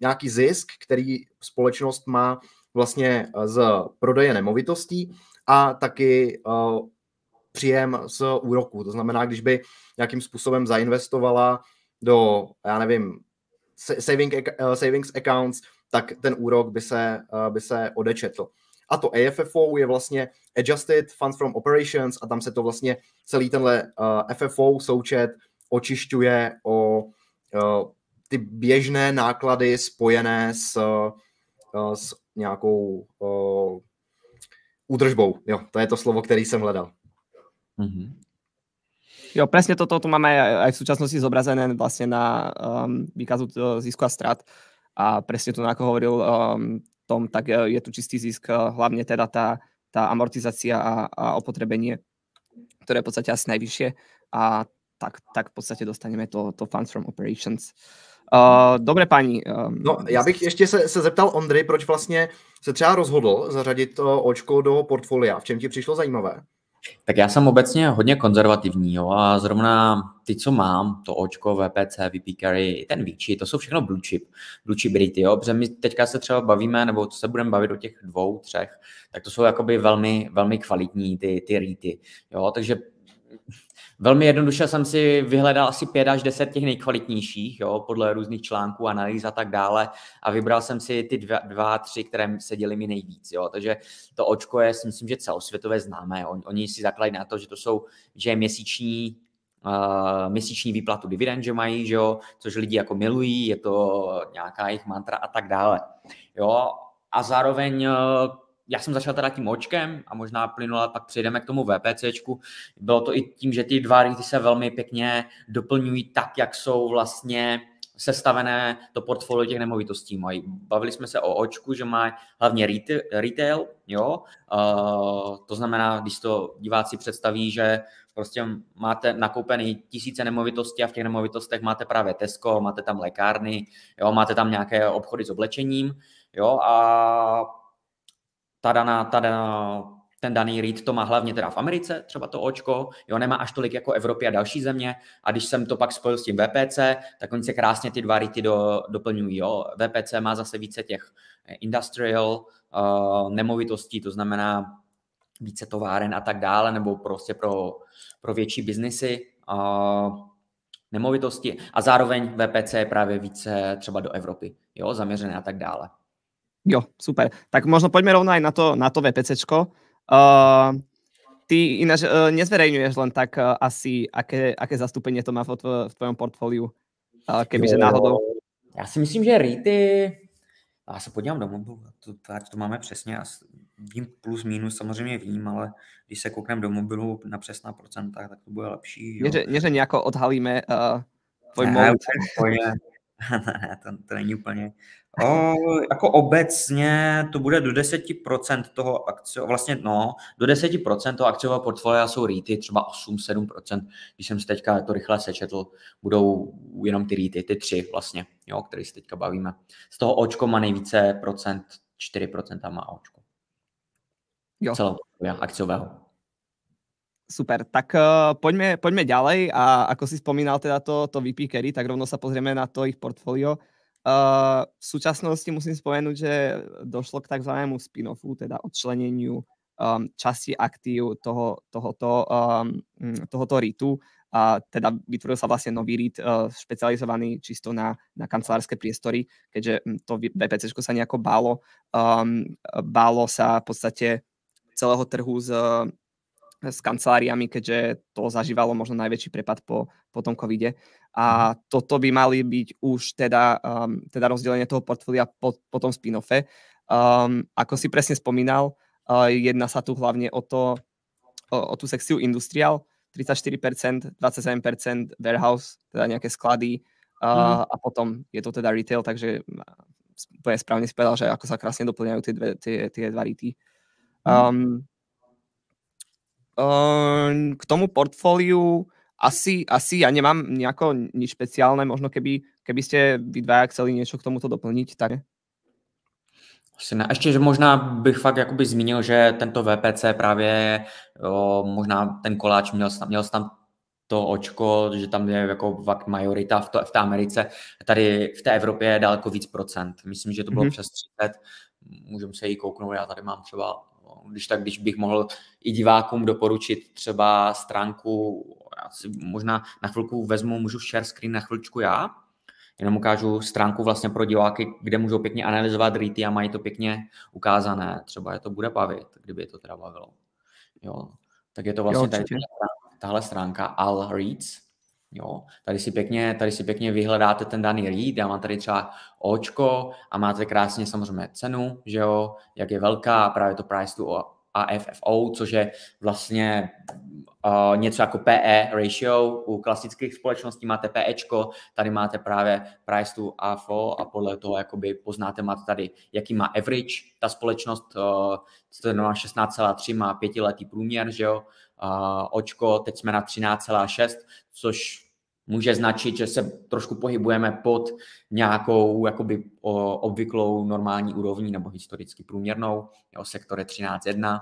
nějaký zisk, který společnost má vlastně eh, z prodeje nemovitostí a taky uh, příjem z úroku. To znamená, když by nějakým způsobem zainvestovala do, já nevím, saving, uh, savings accounts, tak ten úrok by se, by se odečetl. A to AFFO je vlastně Adjusted Funds from Operations a tam se to vlastně celý tenhle FFO součet očišťuje o ty běžné náklady spojené s, eh, s nějakou uh, údržbou. Jo, to je to slovo, který jsem hledal. Mm-hmm. Jo, presne toto tu máme aj v súčasnosti zobrazené vlastne na um, výkazu zisku a strat. A presne tu, ako hovoril um, Tom, tak je tu čistý zisk, hlavne teda tá, tá amortizácia a, a opotrebenie, ktoré je v podstate asi najvyššie. A tak, tak v podstate dostaneme to, to funds from operations. Uh, Uh, dobré paní. Um, no, já bych ještě se, se zeptal Ondry, proč vlastně se třeba rozhodl zařadit to očko do portfolia. V čem ti přišlo zajímavé? Tak já jsem obecně hodně konzervativní jo, a zrovna ty, co mám, to očko, VPC, VP Carry, ten Vici, to jsou všechno blue chip, blue chip rity, jo, protože my teďka se třeba bavíme, nebo co se budeme bavit o těch dvou, třech, tak to jsou jakoby velmi, velmi kvalitní ty, ty rity, jo, takže Velmi jednoduše jsem si vyhledal asi pět až deset těch nejkvalitnějších, jo, podle různých článků, analýz a tak dále a vybral jsem si ty dva, dva tři, které se dělí mi nejvíc. Jo. Takže to očko je, si myslím, že celosvětové známé. On, oni si zakladají na to, že to jsou, že je měsíční Uh, měsíční výplatu dividend, že mají, že jo, což lidi jako milují, je to nějaká jejich mantra a tak dále. Jo, a zároveň já jsem začal teda tím očkem a možná plynula, pak přejdeme k tomu VPCčku. Bylo to i tím, že ty dva rýty se velmi pěkně doplňují tak, jak jsou vlastně sestavené to portfolio těch nemovitostí mají. Bavili jsme se o očku, že má hlavně retail, jo? Uh, to znamená, když to diváci představí, že prostě máte nakoupený tisíce nemovitostí a v těch nemovitostech máte právě Tesco, máte tam lékárny, jo? máte tam nějaké obchody s oblečením, jo? a ta daná, ta daná, ten daný REIT to má hlavně teda v Americe, třeba to očko, jo, nemá až tolik jako Evropě a další země. A když jsem to pak spojil s tím VPC, tak oni se krásně ty dva REITy do, doplňují. Jo. VPC má zase více těch industrial uh, nemovitostí, to znamená více továren a tak dále, nebo prostě pro, pro větší biznesy. Uh, nemovitosti a zároveň VPC je právě více třeba do Evropy, jo, zaměřené a tak dále. Jo, super. Tak možno poďme rovno aj na to, na to VPCčko. Uh, ty ináč uh, nezverejňuješ len tak uh, asi, aké, aké zastúpenie to má v, v tvojom portfóliu, uh, kebyže náhodou. Já si myslím, že REITy, já se podívám do mobilu, to, to, máme přesně, já vím plus minus, samozřejmě vím, ale když se koukneme do mobilu na přesná procenta, tak to bude lepší. Jo. Nie, že, nejako odhalíme uh, tvoj ne, ne, to, to není úplně. O, jako obecně to bude do 10% toho akcio, vlastně no, do 10% toho akciového portfolia jsou REITy, třeba 8-7%, když jsem si teďka to rychle sečetl, budou jenom ty REITy, ty tři vlastně, jo, který se teďka bavíme. Z toho očko má nejvíce procent, 4% má očko. Jo. Celého akciového. Super, tak uh, poďme, poďme ďalej a ako si spomínal teda to, to VP Carry, tak rovno sa pozrieme na to ich portfólio. Uh, v súčasnosti musím spomenúť, že došlo k tzv. spin-offu, teda odčleneniu um, časti aktív toho, tohoto, um, tohoto REITu. A teda vytvoril sa vlastne nový REIT uh, špecializovaný čisto na, na kancelárske priestory, keďže to VPC sa nejako bálo, um, bálo sa v podstate celého trhu s s kanceláriami, keďže to zažívalo možno najväčší prepad po, po tom covide. A mhm. toto by mali byť už teda, um, teda rozdelenie toho portfólia po, po tom spin-offe. Um, ako si presne spomínal, uh, jedná sa tu hlavne o, to, o, o tú sekciu industrial, 34%, 27% warehouse, teda nejaké sklady uh, mm. a potom je to teda retail, takže úplne správne si povedal, že ako sa krásne doplňajú tie, dve, tie, tie dva rity. Um, Ehm, k tomu portfóliu asi, asi ja nemám nejako nič špeciálne, možno keby, keby ste vy dvaja chceli niečo k tomuto doplniť, tak ne. Ještě, že možná bych fakt jakoby zmínil, že tento VPC právě o, možná ten koláč měl, měl tam to očko, že tam je jako fakt majorita v, to, v té Americe. Tady v té Evropě je daleko víc procent. Myslím, že to bylo mm-hmm. přes 30. Můžeme se jí kouknout, já tady mám třeba když tak, když bych mohl i divákům doporučit třeba stránku, já si možná na chvilku vezmu, můžu share screen na chvilčku já, jenom ukážu stránku vlastně pro diváky, kde můžou pěkně analyzovat REITy a mají to pěkně ukázané. Třeba je to bude bavit, kdyby je to teda bavilo. Jo. Tak je to vlastně jo, tady tahle stránka All REITs. Jo, tady si pěkně, tady si pěkně vyhledáte ten daný read, já mám tady třeba očko a máte krásně samozřejmě cenu, že jo, jak je velká, právě to price to AFFO, což je vlastně uh, něco jako PE ratio. U klasických společností máte PEčko, tady máte právě price to AFO a podle toho jakoby poznáte, máte tady, jaký má average ta společnost, uh, je 16,3, má pětiletý průměr, že jo, očko, teď jsme na 13,6, což může značit, že se trošku pohybujeme pod nějakou jakoby obvyklou normální úrovní nebo historicky průměrnou. Jo, sektor je 13.1,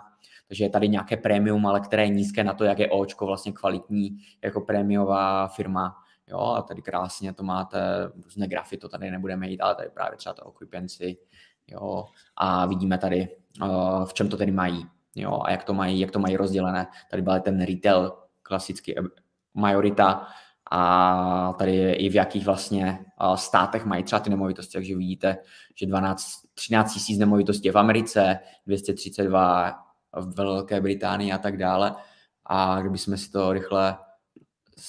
takže je tady nějaké prémium, ale které je nízké na to, jak je Očko vlastně kvalitní jako prémiová firma. Jo, a tady krásně to máte, různé grafy to tady nebudeme jít, ale tady právě třeba to occupancy, jo, a vidíme tady, v čem to tedy mají, jo, a jak to mají, jak to mají rozdělené. Tady byl ten retail, klasický majorita, a tady je i v jakých vlastně státech mají třeba ty nemovitosti, takže vidíte, že 12, 13 tisíc nemovitostí je v Americe, 232 v Velké Británii a tak dále. A kdybychom si to rychle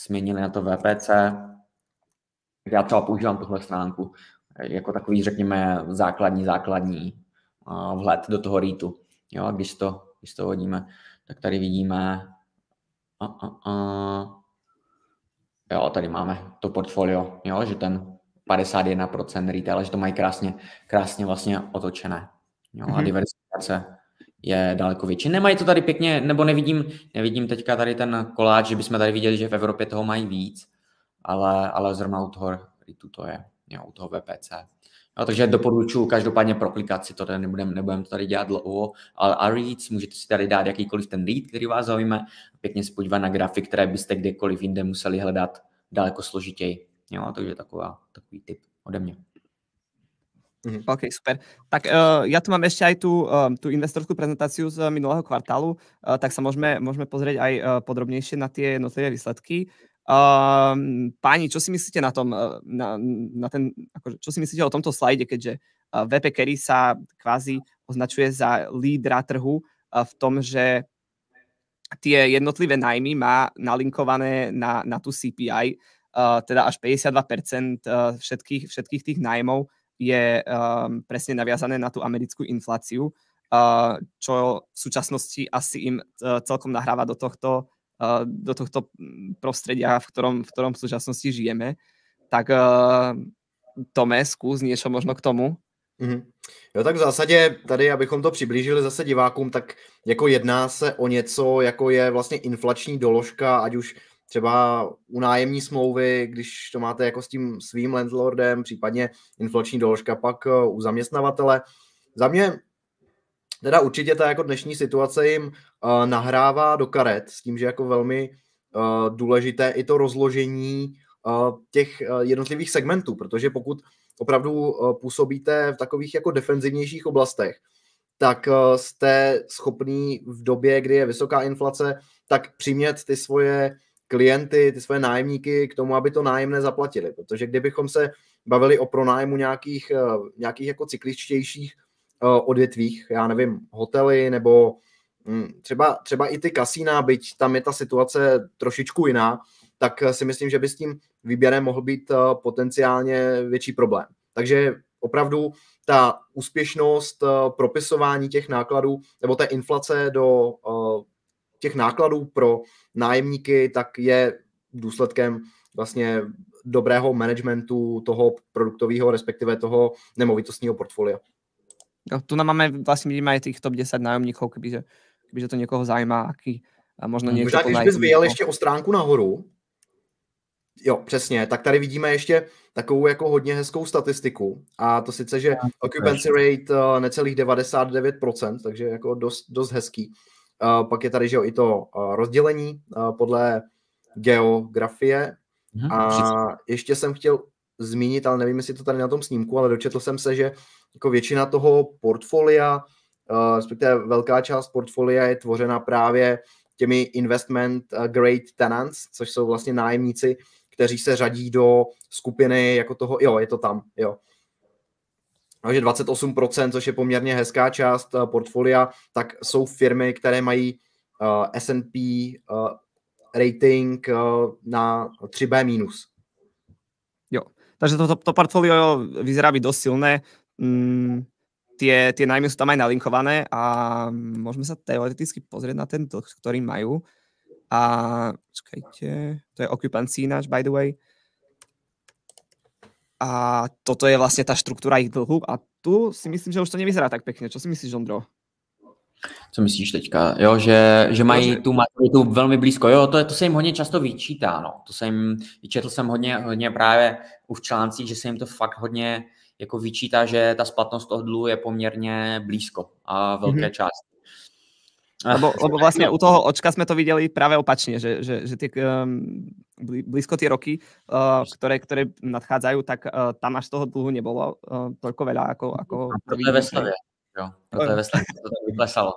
změnili na to VPC, já třeba používám tuhle stránku jako takový, řekněme, základní, základní vhled do toho rýtu. Jo, když to, když to hodíme, tak tady vidíme a, a, a, Jo, tady máme to portfolio, jo, že ten 51% retail, že to mají krásně, krásně vlastně otočené. Jo, mm-hmm. a mhm. diversifikace je daleko větší. Nemají to tady pěkně, nebo nevidím, nevidím teďka tady ten koláč, že bychom tady viděli, že v Evropě toho mají víc, ale, ale zrovna u toho REITu to je, jo, u toho VPC. Jo, takže doporučuji každopádně proklikat si to, nebudeme nebudem to tady dělat dlouho, ale a REITs, můžete si tady dát jakýkoliv ten REIT, který vás zaujme, pěkně se podívat na grafy, které byste kdekoliv jinde museli hledat daleko složitěji. Jo, takže taková, takový tip ode mě. Mm. OK, super. Tak uh, ja tu mám ešte aj tú, uh, tú investorskú prezentáciu z minulého kvartálu, uh, tak sa môžeme, môžeme pozrieť aj uh, podrobnejšie na tie jednotlivé výsledky. Uh, páni, čo si myslíte na tom, na, na ten, akože, čo si myslíte o tomto slajde, keďže uh, VP Carry sa kvázi označuje za lídra trhu uh, v tom, že tie jednotlivé nájmy má nalinkované na, na tú CPI, uh, teda až 52% uh, všetkých, všetkých tých nájmov je um, presne naviazané na tú americkú infláciu, uh, čo v súčasnosti asi im celkom nahráva do tohto, do tohto prostredia, v ktorom, v ktorom v súčasnosti žijeme. Tak uh, Tome, skús niečo možno k tomu. Mm-hmm. Jo, tak v zásadě tady, abychom to přiblížili zase divákům, tak jako jedná se o něco, jako je vlastně inflační doložka, ať už třeba u nájemní smlouvy, když to máte jako s tím svým landlordem, případně inflační doložka pak eh, u zaměstnavatele. Za mě teda určitě ta jako dnešní situace jim uh, nahrává do karet s tím, že jako velmi uh, důležité i to rozložení uh, těch uh, jednotlivých segmentů, protože pokud opravdu uh, působíte v takových jako defenzivnějších oblastech, tak uh, jste schopný v době, kdy je vysoká inflace, tak přimět ty svoje klienty, ty své nájemníky k tomu, aby to nájemné zaplatili. Protože kdybychom se bavili o pronájmu nějakých, nějakých jako cykličtějších odvětvích, já nevím, hotely nebo hm, třeba, třeba i ty kasína, byť tam je ta situace trošičku jiná, tak si myslím, že by s tím výběrem mohl být eh, potenciálně větší problém. Takže opravdu ta úspěšnost propisování těch nákladů nebo té inflace do těch nákladů pro nájemníky, tak je důsledkem vlastně dobrého managementu toho produktového, respektive toho nemovitostního portfolia. No, tu nám máme, vlastně vidíme aj tých top 10 nájomníkov, kebyže, kebyže to někoho zajímá, aký a možno někdo Možná, když bys vyjel ještě o stránku nahoru, jo, přesně, tak tady vidíme ještě takovou jako hodně hezkou statistiku a to sice, že occupancy rate uh, necelých 99%, takže jako dost, dost hezký. Uh, pak je tady že jo, i to uh, rozdělení uh, podle geografie. Hmm, a ještě jsem chtěl zmínit, ale nevím, jestli to tady na tom snímku, ale dočetl jsem se, že jako většina toho portfolia, uh, respektive velká část portfolia je tvořena právě těmi investment grade tenants, což jsou vlastně nájemníci, kteří se řadí do skupiny jako toho, jo, je to tam, jo, takže 28%, což je poměrně hezká část uh, portfolia, tak jsou firmy, které mají S&P rating na 3B minus. Takže to, to, to portfolio vyzerá být dost silné. Mm, tie, tie nájmy sú tam aj nalinkované a môžeme sa teoreticky pozrieť na ten dlh, ktorý majú. A čakajte, to je occupancy náš, by the way. A toto je vlastně ta štruktúra ich dlhu a tu si myslím, že už to nevyzerá tak pekne. Čo si myslíš, Ondro? Co myslíš teďka? Jo, že, že mají tu maturitu velmi blízko. Jo, to, to se jim hodně často vyčítá. No. To se jim, četl jsem hodně, hodně právě už v článcích, že se jim to fakt hodně jako vyčítá, že ta splatnost toho dluhu je poměrně blízko a velké mm-hmm. části. Lebo, lebo vlastne u toho očka sme to videli práve opačne, že, že, že tie, um, blízko tie roky, uh, ktoré, ktoré nadchádzajú, tak uh, tam až toho dlhu nebolo uh, toľko veľa, ako... ako proto je ve stavě, jo. Proto je ve to tak vyklesalo.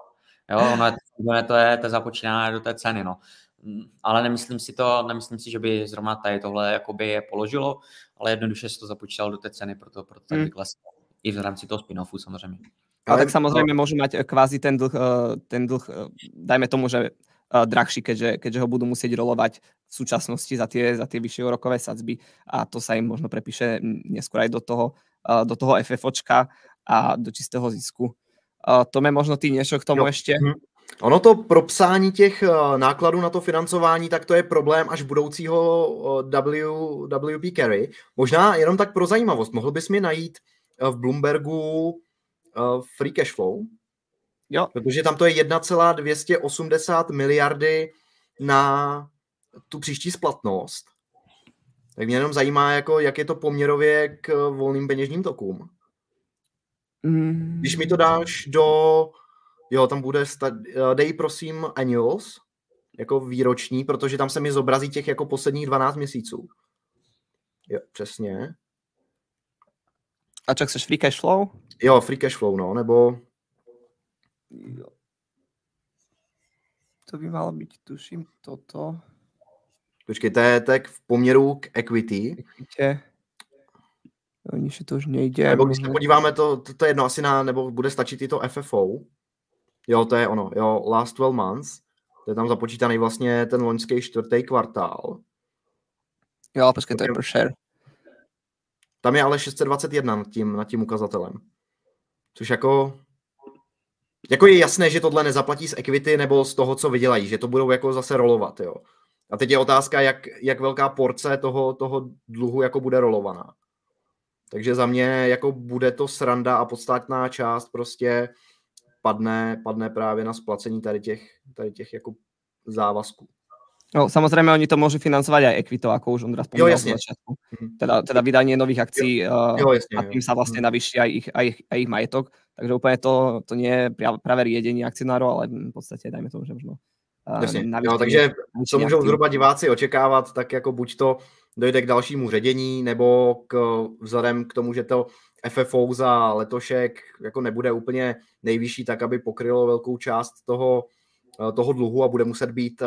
Jo, ono je, to je, to je započínané do té ceny, no. Mm, ale nemyslím si to, nemyslím si, že by zrovna tady tohle jakoby je položilo, ale jednoduše si to započítalo do té ceny, proto, proto tak hmm. vyklesalo. I v rámci toho spin-offu samozřejmě. Ale tak samozrejme môžu mať eh, kvázi ten dlh, eh, ten dlh eh, dajme tomu, že drahší, keďže, keďže ho budú musieť rolovať v súčasnosti za tie, za tie vyššie úrokové sadzby a to sa im možno prepíše neskôr aj do toho, do toho FFOčka a do čistého zisku. Tome, možno ty niečo k tomu jo. ešte? Mhm. Ono to propsání těch nákladů na to financování, tak to je problém až budoucího w, WP Carry. Možná jenom tak pro zajímavost, mohl bys mi najít v Bloombergu free cash flow, jo. protože tam to je 1,280 miliardy na tu příští splatnost. Tak mě jenom zajímá, jako, jak je to poměrově k volným peněžním tokům. Mm. Když mi to dáš do, jo, tam bude, sta, eh, dej prosím annuals, jako výroční, protože tam se mi zobrazí těch jako posledních 12 měsíců. Jo, přesně. A čo chceš, free cash flow? Jo, free cash flow, no, nebo... Jo. To by malo byť, tuším, toto. Počkej, to je tak v poměru k equity. Equity. Oni si to už nejde. Nebo když se podíváme, to, to, to je jedno asi na, nebo bude stačit i to FFO. Jo, to je ono, jo, last 12 months. To je tam započítaný vlastně ten loňský čtvrtý kvartál. Jo, počkej, to je per share. Tam je ale 621 nad tím, nad tím ukazatelem. Což jako... Jako je jasné, že tohle nezaplatí z equity nebo z toho, co vydělají, že to budou jako zase rolovat, jo. A teď je otázka, jak, jak velká porce toho, toho dluhu jako bude rolovaná. Takže za mě jako bude to sranda a podstatná část prostě padne, padne právě na splacení tady těch, tady těch jako závazků. No, samozrejme, oni to môžu financovať aj ekvitou, ako už Ondra spomínal v začiatku. Mhm. Teda, teda vydanie nových akcií jo, jo, jasne, a tým sa vlastne mhm. navýši aj ich, aj, ich, aj ich majetok. Takže úplne to, to nie je práve riedenie akcionárov, ale v podstate dajme tomu, že možno Jasně. Jo, takže co můžou zhruba diváci očekávat, tak jako buď to dojde k dalšímu ředění, nebo k, vzhledem k tomu, že to FFO za letošek jako nebude úplně nejvyšší, tak aby pokrylo velkou část toho, toho dluhu a bude muset být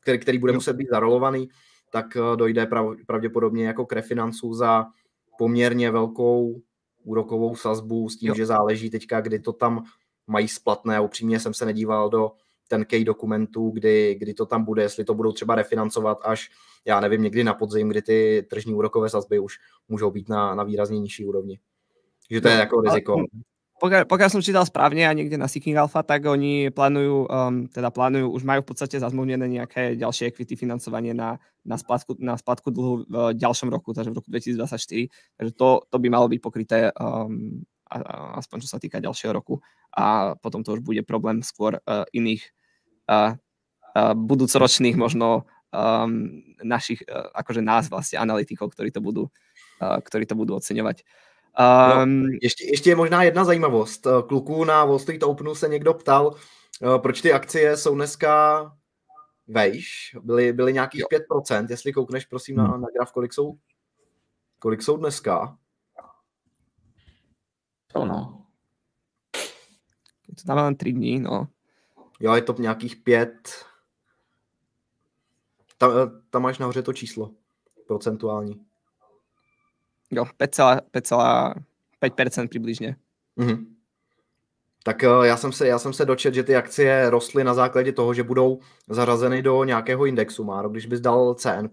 který, který bude muset být zarolovaný, tak eh, dojde prav, pravděpodobně jako k refinancu za poměrně velkou úrokovou sazbu s tím, jo. že záleží teďka, kdy to tam mají splatné. Upřímně jsem se nedíval do ten key dokumentů, kdy, kdy to tam bude, jestli to budou třeba refinancovat až, já nevím, někdy na podzim, kdy ty tržní úrokové sazby už můžou být na, na výrazně nižší úrovni. Takže to je jako riziko pokiaľ, pokiaľ som čítal správne a niekde na Seeking Alpha, tak oni plánujú, um, teda plánujú, už majú v podstate zazmluvnené nejaké ďalšie equity financovanie na, na, splatku, na splatku dlhu v ďalšom roku, takže v roku 2024. Takže to, to by malo byť pokryté um, aspoň čo sa týka ďalšieho roku. A potom to už bude problém skôr uh, iných budúcoročných možno um, našich, uh, akože nás vlastne analytikov, ktorí to budú, uh, ktorí to budú oceňovať. Um, no, ještě, ještě je možná jedna zajímavost. Kluků na Wall Street Openu se někdo ptal, eh, proč ty akcie jsou dneska vejš, byly, byly nějakých jo. 5%, jestli koukneš prosím na, hmm. na graf, kolik jsou, kolik jsou dneska. To no. To tam len 3 dní, no. Jo, je to nějakých 5. Tam, tam máš nahoře to číslo procentuální. Jo, 5,5% přibližně. Mm-hmm. Tak eh, já jsem, se, já jsem se dočet, že ty akcie rostly na základě toho, že budou zařazeny do nějakého indexu. Máro, když bys dal CN,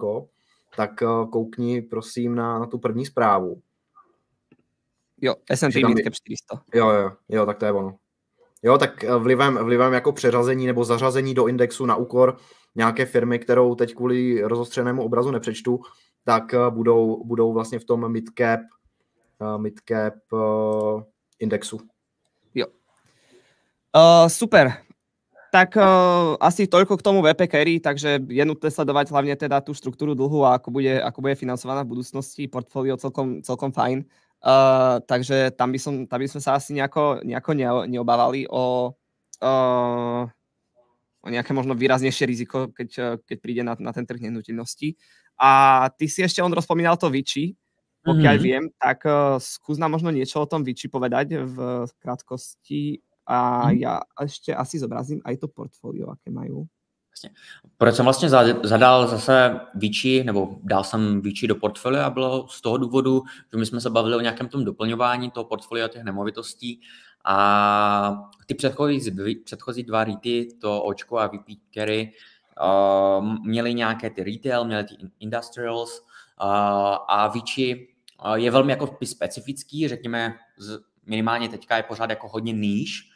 tak eh, koukni prosím na, na tu první zprávu. Jo, S&P Midcap 400. Jo, jo, jo, tak to je ono. Jo, tak eh, vlivem, vlivem jako přeřazení nebo zařazení do indexu na úkor nějaké firmy, kterou teď kvůli rozostřenému obrazu nepřečtu, tak eh, budou, budou vlastně v tom midcap, uh, midcap indexu. Jo. Uh, super. Tak uh, asi toľko k tomu VP Carry, takže je nutné sledovať hlavne teda tú štruktúru dlhu a ako bude, ako bude financovaná v budúcnosti. Portfólio celkom, celkom fajn. Uh, takže tam by, som, tam by sme sa asi nejako, nejako ne, neobávali o, uh, o nejaké možno výraznejšie riziko, keď, keď príde na, na ten trh nehnuteľnosti. A ty si ešte, on rozpomínal to Vici, pokiaľ mm-hmm. viem, tak uh, skús nám možno niečo o tom Vici povedať v krátkosti a mm. ja ešte asi zobrazím aj to portfolio, aké majú. Proč jsem vlastně zadal zase Vici, nebo dal jsem Vici do portfolia, bylo z toho důvodu, že my jsme se bavili o nějakém tom doplňování toho portfolia těch nemovitostí a ty předchozí, předchozí dva REITy, to Očko a VP Carry, uh, měli nějaké ty retail, měli ty industrials uh, a Vici uh, je velmi jako specifický, řekněme, minimálně teďka je pořád jako hodně níž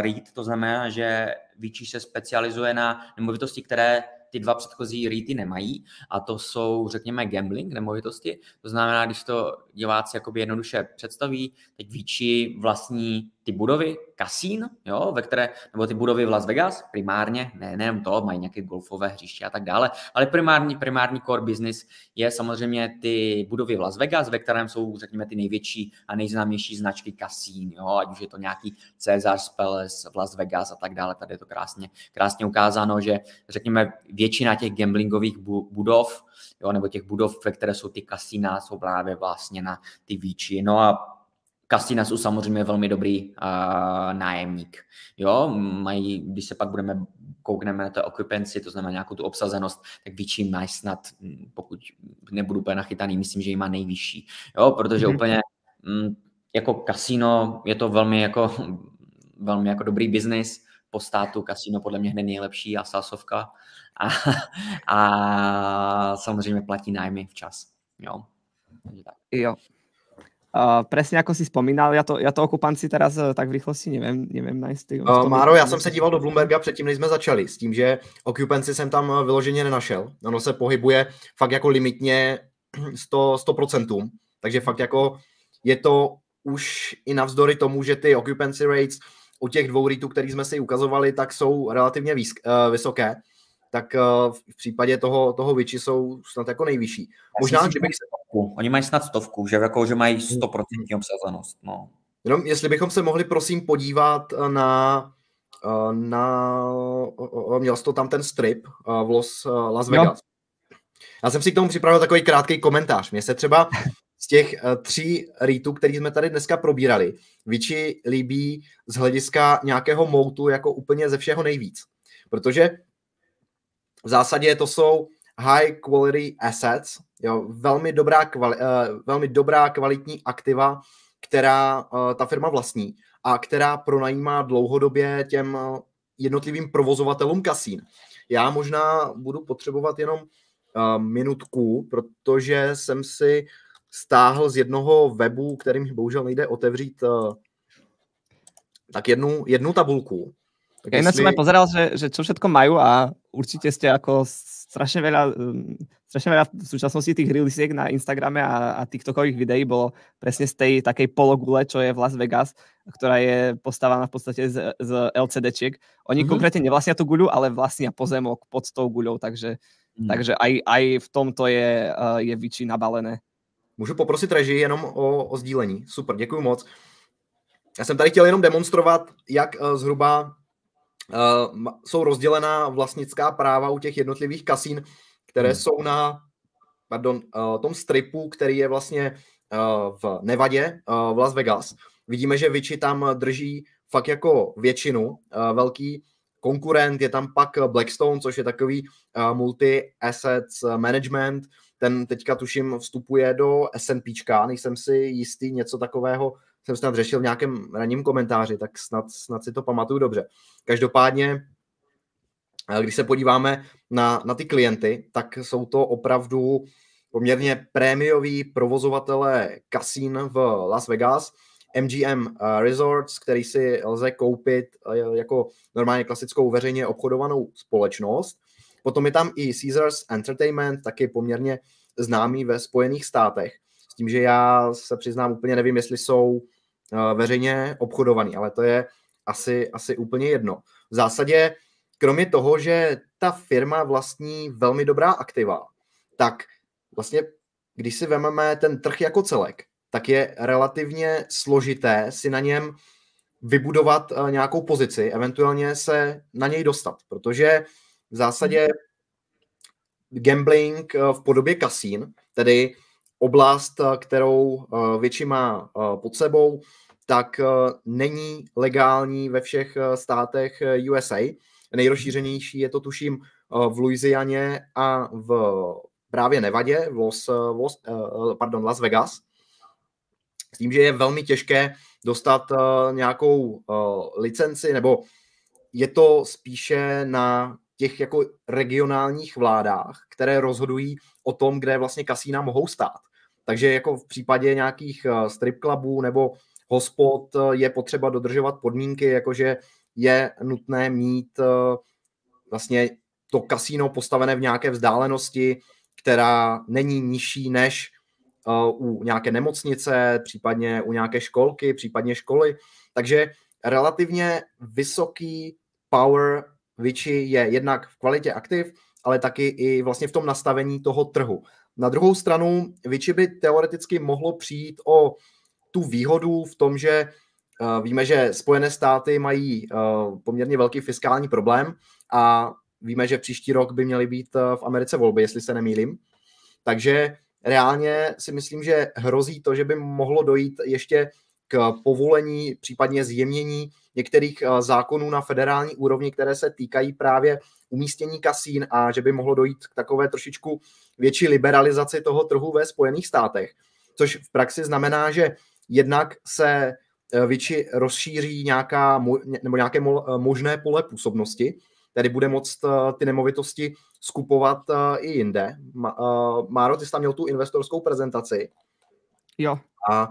REIT, to znamená, že Vici se specializuje na nemovitosti, které ty dva předchozí REITy nemají a to jsou, řekněme, gambling nemovitosti. To znamená, když to diváci jednoduše představí, teď Vici vlastní ty budovy, kasín, jo, ve které, nebo ty budovy v Las Vegas, primárně, ne, nejenom to, mají nějaké golfové hřiště a tak dále, ale primární, primární core business je samozřejmě ty budovy v Las Vegas, ve kterém jsou, řekněme, ty největší a nejznámější značky kasín, jo, ať už je to nějaký Caesars Palace v Las Vegas a tak dále, tady je to krásně, krásně ukázáno, že, řekněme, většina těch gamblingových budov, jo, nebo těch budov, ve které jsou ty kasína, jsou právě vlastně na ty výči. No a Kasina jsou samozřejmě velmi dobrý uh, nájemník. Jo, mají, když se pak budeme koukneme na to occupancy, to znamená nějakou tu obsazenost, tak Vichy má snad, pokud nebudu úplně nachytaný, myslím, že ji má nejvyšší. Jo, protože mm-hmm. úplně mm, jako kasino je to velmi jako, velmi jako dobrý biznis. Po státu kasino podle mě hned nejlepší a sásovka. A, a samozřejmě platí nájmy včas. Jo. Jo, Uh, presne ako si spomínal, ja to, ja to okupanci teraz uh, tak v rýchlosti neviem, neviem nájsť. Uh, Máro, já jsem se díval do Bloomberga předtím, než jsme začali, s tím, že occupancy jsem tam eh, vyloženě nenašel. Ono se pohybuje fakt jako limitně 100, 100%, takže fakt jako je to už i navzdory tomu, že ty occupancy rates u těch dvou REITů, který jsme si ukazovali, tak jsou relativně výsk, uh, vysoké, tak uh, v případě toho, toho Vichy jsou snad jako nejvyšší. Možná, kdybych se stovku. Oni mají snad stovku, že, jako, že mají 100% obsazenost. No. Jenom jestli bychom se mohli prosím podívat na na, měl jsi to tam ten strip v Los, Las Vegas. Jo. Já jsem si k tomu připravil takový krátký komentář. Mně se třeba z těch tří rýtů, který jsme tady dneska probírali, Vichy líbí z hlediska nějakého moutu jako úplně ze všeho nejvíc. Protože v zásadě to jsou high quality assets, jo, velmi, dobrá kvali, uh, velmi dobrá kvalitní aktiva, která uh, ta firma vlastní a která pronajímá dlouhodobě těm uh, jednotlivým provozovatelům kasín. Já možná budu potřebovat jenom uh, minutku, protože jsem si stáhl z jednoho webu, kterým bohužel nejde otevřít, tak jednu, jednu tabulku. Tak ja jestli... som aj pozeral, že, že čo všetko majú a určite ste ako strašne veľa, um, strašne veľa v súčasnosti tých reelisiek na Instagrame a, a TikTokových videí bolo presne z tej takej pologule, čo je v Las Vegas, ktorá je postavená v podstate z, z LCDčiek. Oni mm-hmm. konkrétne nevlastnia tú guľu, ale vlastnia pozemok pod tou guľou, takže, mm. takže aj, aj v tomto je, uh, je Vichy nabalené. Můžu poprosit režii jenom o, o sdílení. Super, děkuji moc. Já jsem tady chtěl jenom demonstrovat, jak uh, zhruba uh, jsou rozdělená vlastnická práva u těch jednotlivých kasín, které hmm. jsou na pardon, uh, tom stripu, který je vlastně uh, v Nevadě, uh, v Las Vegas. Vidíme, že Vichy tam drží fakt jako většinu. Uh, velký konkurent je tam pak Blackstone, což je takový uh, multi-assets management. Ten teďka tuším vstupuje do S&Pčka, nejsem si jistý, něco takového jsem snad řešil v nějakém ranním komentáři, tak snad, snad si to pamatuju dobře. Každopádně, eh, když se podíváme na, na ty klienty, tak jsou to opravdu poměrně prémioví provozovatelé kasín v Las Vegas, MGM eh, Resorts, který si lze koupit eh, jako normálně klasickou veřejně obchodovanou společnost. Potom je tam i Caesars Entertainment, taky poměrně známý ve Spojených státech. S tím, že já se přiznám úplně nevím, jestli jsou Eh, veřejně obchodovaný, ale to je asi, asi úplně jedno. V zásadě, kromě toho, že ta firma vlastní velmi dobrá aktiva, tak vlastně, když si vezmeme ten trh jako celek, tak je relativně složité si na něm vybudovat eh, nějakou pozici, eventuálně se na něj dostat, protože v zásadě gambling eh, v podobě kasín, tedy oblast, kterou větši má pod sebou, tak eh, není legální ve všech eh, státech eh, USA. Nejrozšířenější je to tuším v Louisianě a v právě Nevadě, v Los, Los, pardon, Las Vegas. S tím, že je velmi těžké dostat nějakou licenci, nebo je to spíše na těch jako regionálních vládách, které rozhodují o tom, kde vlastně kasína mohou stát. Takže jako v případě nějakých strip clubů nebo hospod eh, je potřeba dodržovat podmínky, jakože je nutné mít eh, vlastně to kasíno postavené v nějaké vzdálenosti, která není nižší než eh, u nějaké nemocnice, případně u nějaké školky, případně školy. Takže relativně vysoký power Vichy je jednak v kvalitě aktiv, ale taky i vlastně v tom nastavení toho trhu. Na druhou stranu Vichy by teoreticky mohlo přijít o tu výhodu v tom, že uh, víme, že Spojené státy mají uh, poměrně velký fiskální problém a víme, že příští rok by měly být uh, v Americe volby, jestli se nemýlím. Takže reálně si myslím, že hrozí to, že by mohlo dojít ještě k povolení, případně zjemnění některých zákonů na federální úrovni, které se týkají právě umístění kasín a že by mohlo dojít k takové trošičku větší liberalizaci toho trhu ve Spojených státech. Což v praxi znamená, že jednak se větši rozšíří nějaká, nebo nějaké možné pole působnosti, tedy bude moct ty nemovitosti skupovat i jinde. Máro, ty jsi tam měl tu investorskou prezentaci. Jo. A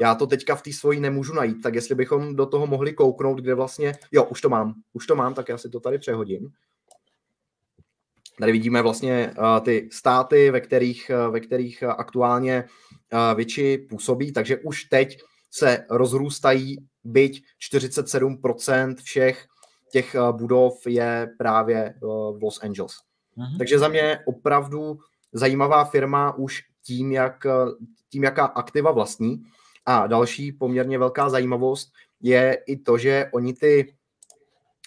já to teďka v té svojí nemůžu najít, tak jestli bychom do toho mohli kouknout, kde vlastně, jo, už to mám, už to mám, tak já si to tady přehodím. Tady vidíme vlastně uh, ty státy, ve kterých, uh, ve kterých uh, aktuálně uh, větši působí, takže už teď se rozrůstají, byť 47% všech těch uh, budov je právě uh, v Los Angeles. Uh-huh. Takže za mě opravdu zajímavá firma už tím, jak, tím, jaká aktiva vlastní. A další poměrně velká zajímavost je i to, že oni ty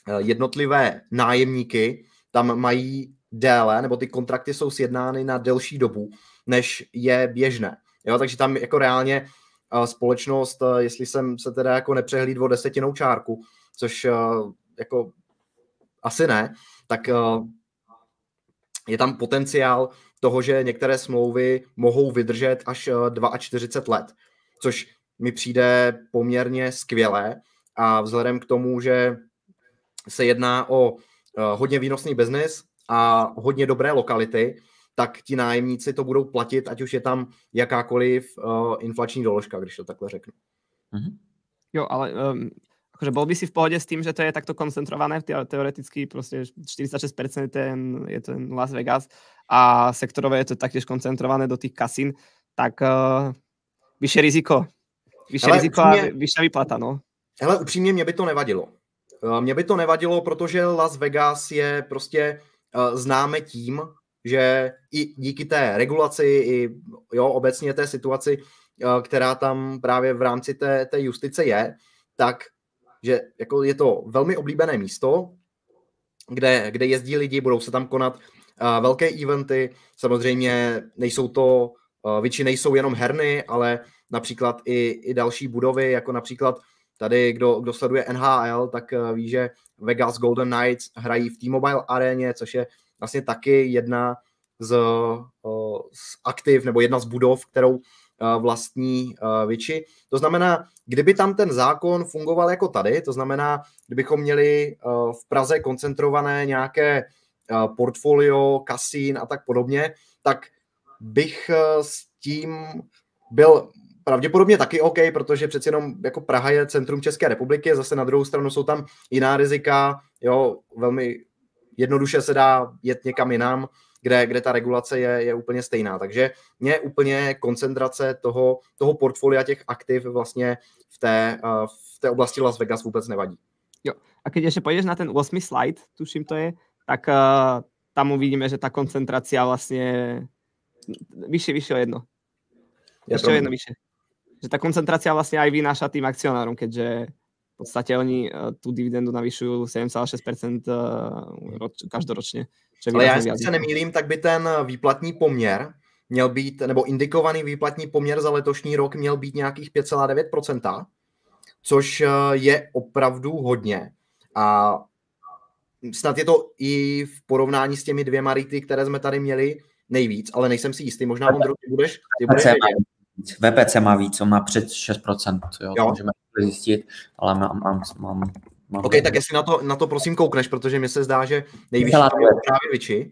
eh, jednotlivé nájemníky tam mají déle, nebo ty kontrakty jsou sjednány na delší dobu, než je běžné. Jo, takže tam jako reálně uh, společnost, uh, jestli jsem se teda jako nepřehlíd o desetinou čárku, což jako asi ne, tak je tam potenciál toho, že některé smlouvy mohou vydržet až 42 let, což mi přijde poměrně skvělé a vzhledem k tomu, že se jedná o hodně výnosný biznis a hodně dobré lokality, tak ti nájemníci to budou platit, ať už je tam jakákoliv uh, inflační doložka, když to takhle řeknu. Mm-hmm. Jo, ale um, akože bol by si v pohode s tým, že to je takto koncentrované, teoreticky prostě 46% ten, je ten Las Vegas a sektorové je to taktiež koncentrované do tých kasín, tak uh, vyššie riziko, vyššie riziko upřímně, a vyššia výplata, no. Hele, upřímně mě by to nevadilo. Uh, mě by to nevadilo, protože Las Vegas je prostě uh, známe tím, že i díky té regulaci, i jo, obecně té situaci, uh, která tam právě v rámci té, té justice je, tak že jako je to velmi oblíbené místo, kde, kde jezdí lidi, budou se tam konat uh, velké eventy, samozřejmě nejsou to, uh, většinou nejsou jenom herny, ale například i, i další budovy, jako například tady, kdo, kdo sleduje NHL, tak uh, ví, že Vegas Golden Knights hrají v T-Mobile aréně, což je vlastně taky jedna z, uh, z aktiv, nebo jedna z budov, kterou vlastní větši. To znamená, kdyby tam ten zákon fungoval jako tady, to znamená, kdybychom měli v Praze koncentrované nějaké portfolio, kasín a tak podobně, tak bych s tím byl pravděpodobně taky OK, protože přeci jenom jako Praha je centrum České republiky, zase na druhou stranu jsou tam jiná rizika, jo, velmi jednoduše se dá jet někam jinam, kde, kde ta regulace je, je úplně stejná. Takže mě úplně koncentrace toho, toho portfolia těch aktiv vlastně v té, uh, v té oblasti Las Vegas vůbec nevadí. Jo. A když ještě půjdeš na ten 8 slide, tuším to je, tak uh, tam uvidíme, že ta koncentrace vlastně vyšší, vyšší o jedno. Je Ještě o jedno vyšší. Že ta koncentrace vlastně aj vynáša tým akcionárom, keďže v podstate oni uh, tú dividendu navyšujú 7,6% uh, roč, každoročne. Ale já, jestli se nemýlím, tak by ten výplatní poměr měl být, nebo indikovaný výplatní poměr za letošní rok měl být nějakých 5,9%, což eh, je opravdu hodně. A snad je to i v porovnání s těmi dvěma rity, které jsme tady měli nejvíc, ale nejsem si jistý. Možná, Ondro, ty budeš, ty budeš VPC má víc, on má před 6%, jo, jo. můžeme zjistit, ale mám, mám, mám Mám OK, tak jestli na to, na to prosím koukneš, protože mi se zdá, že nejvyšší je právě Viči.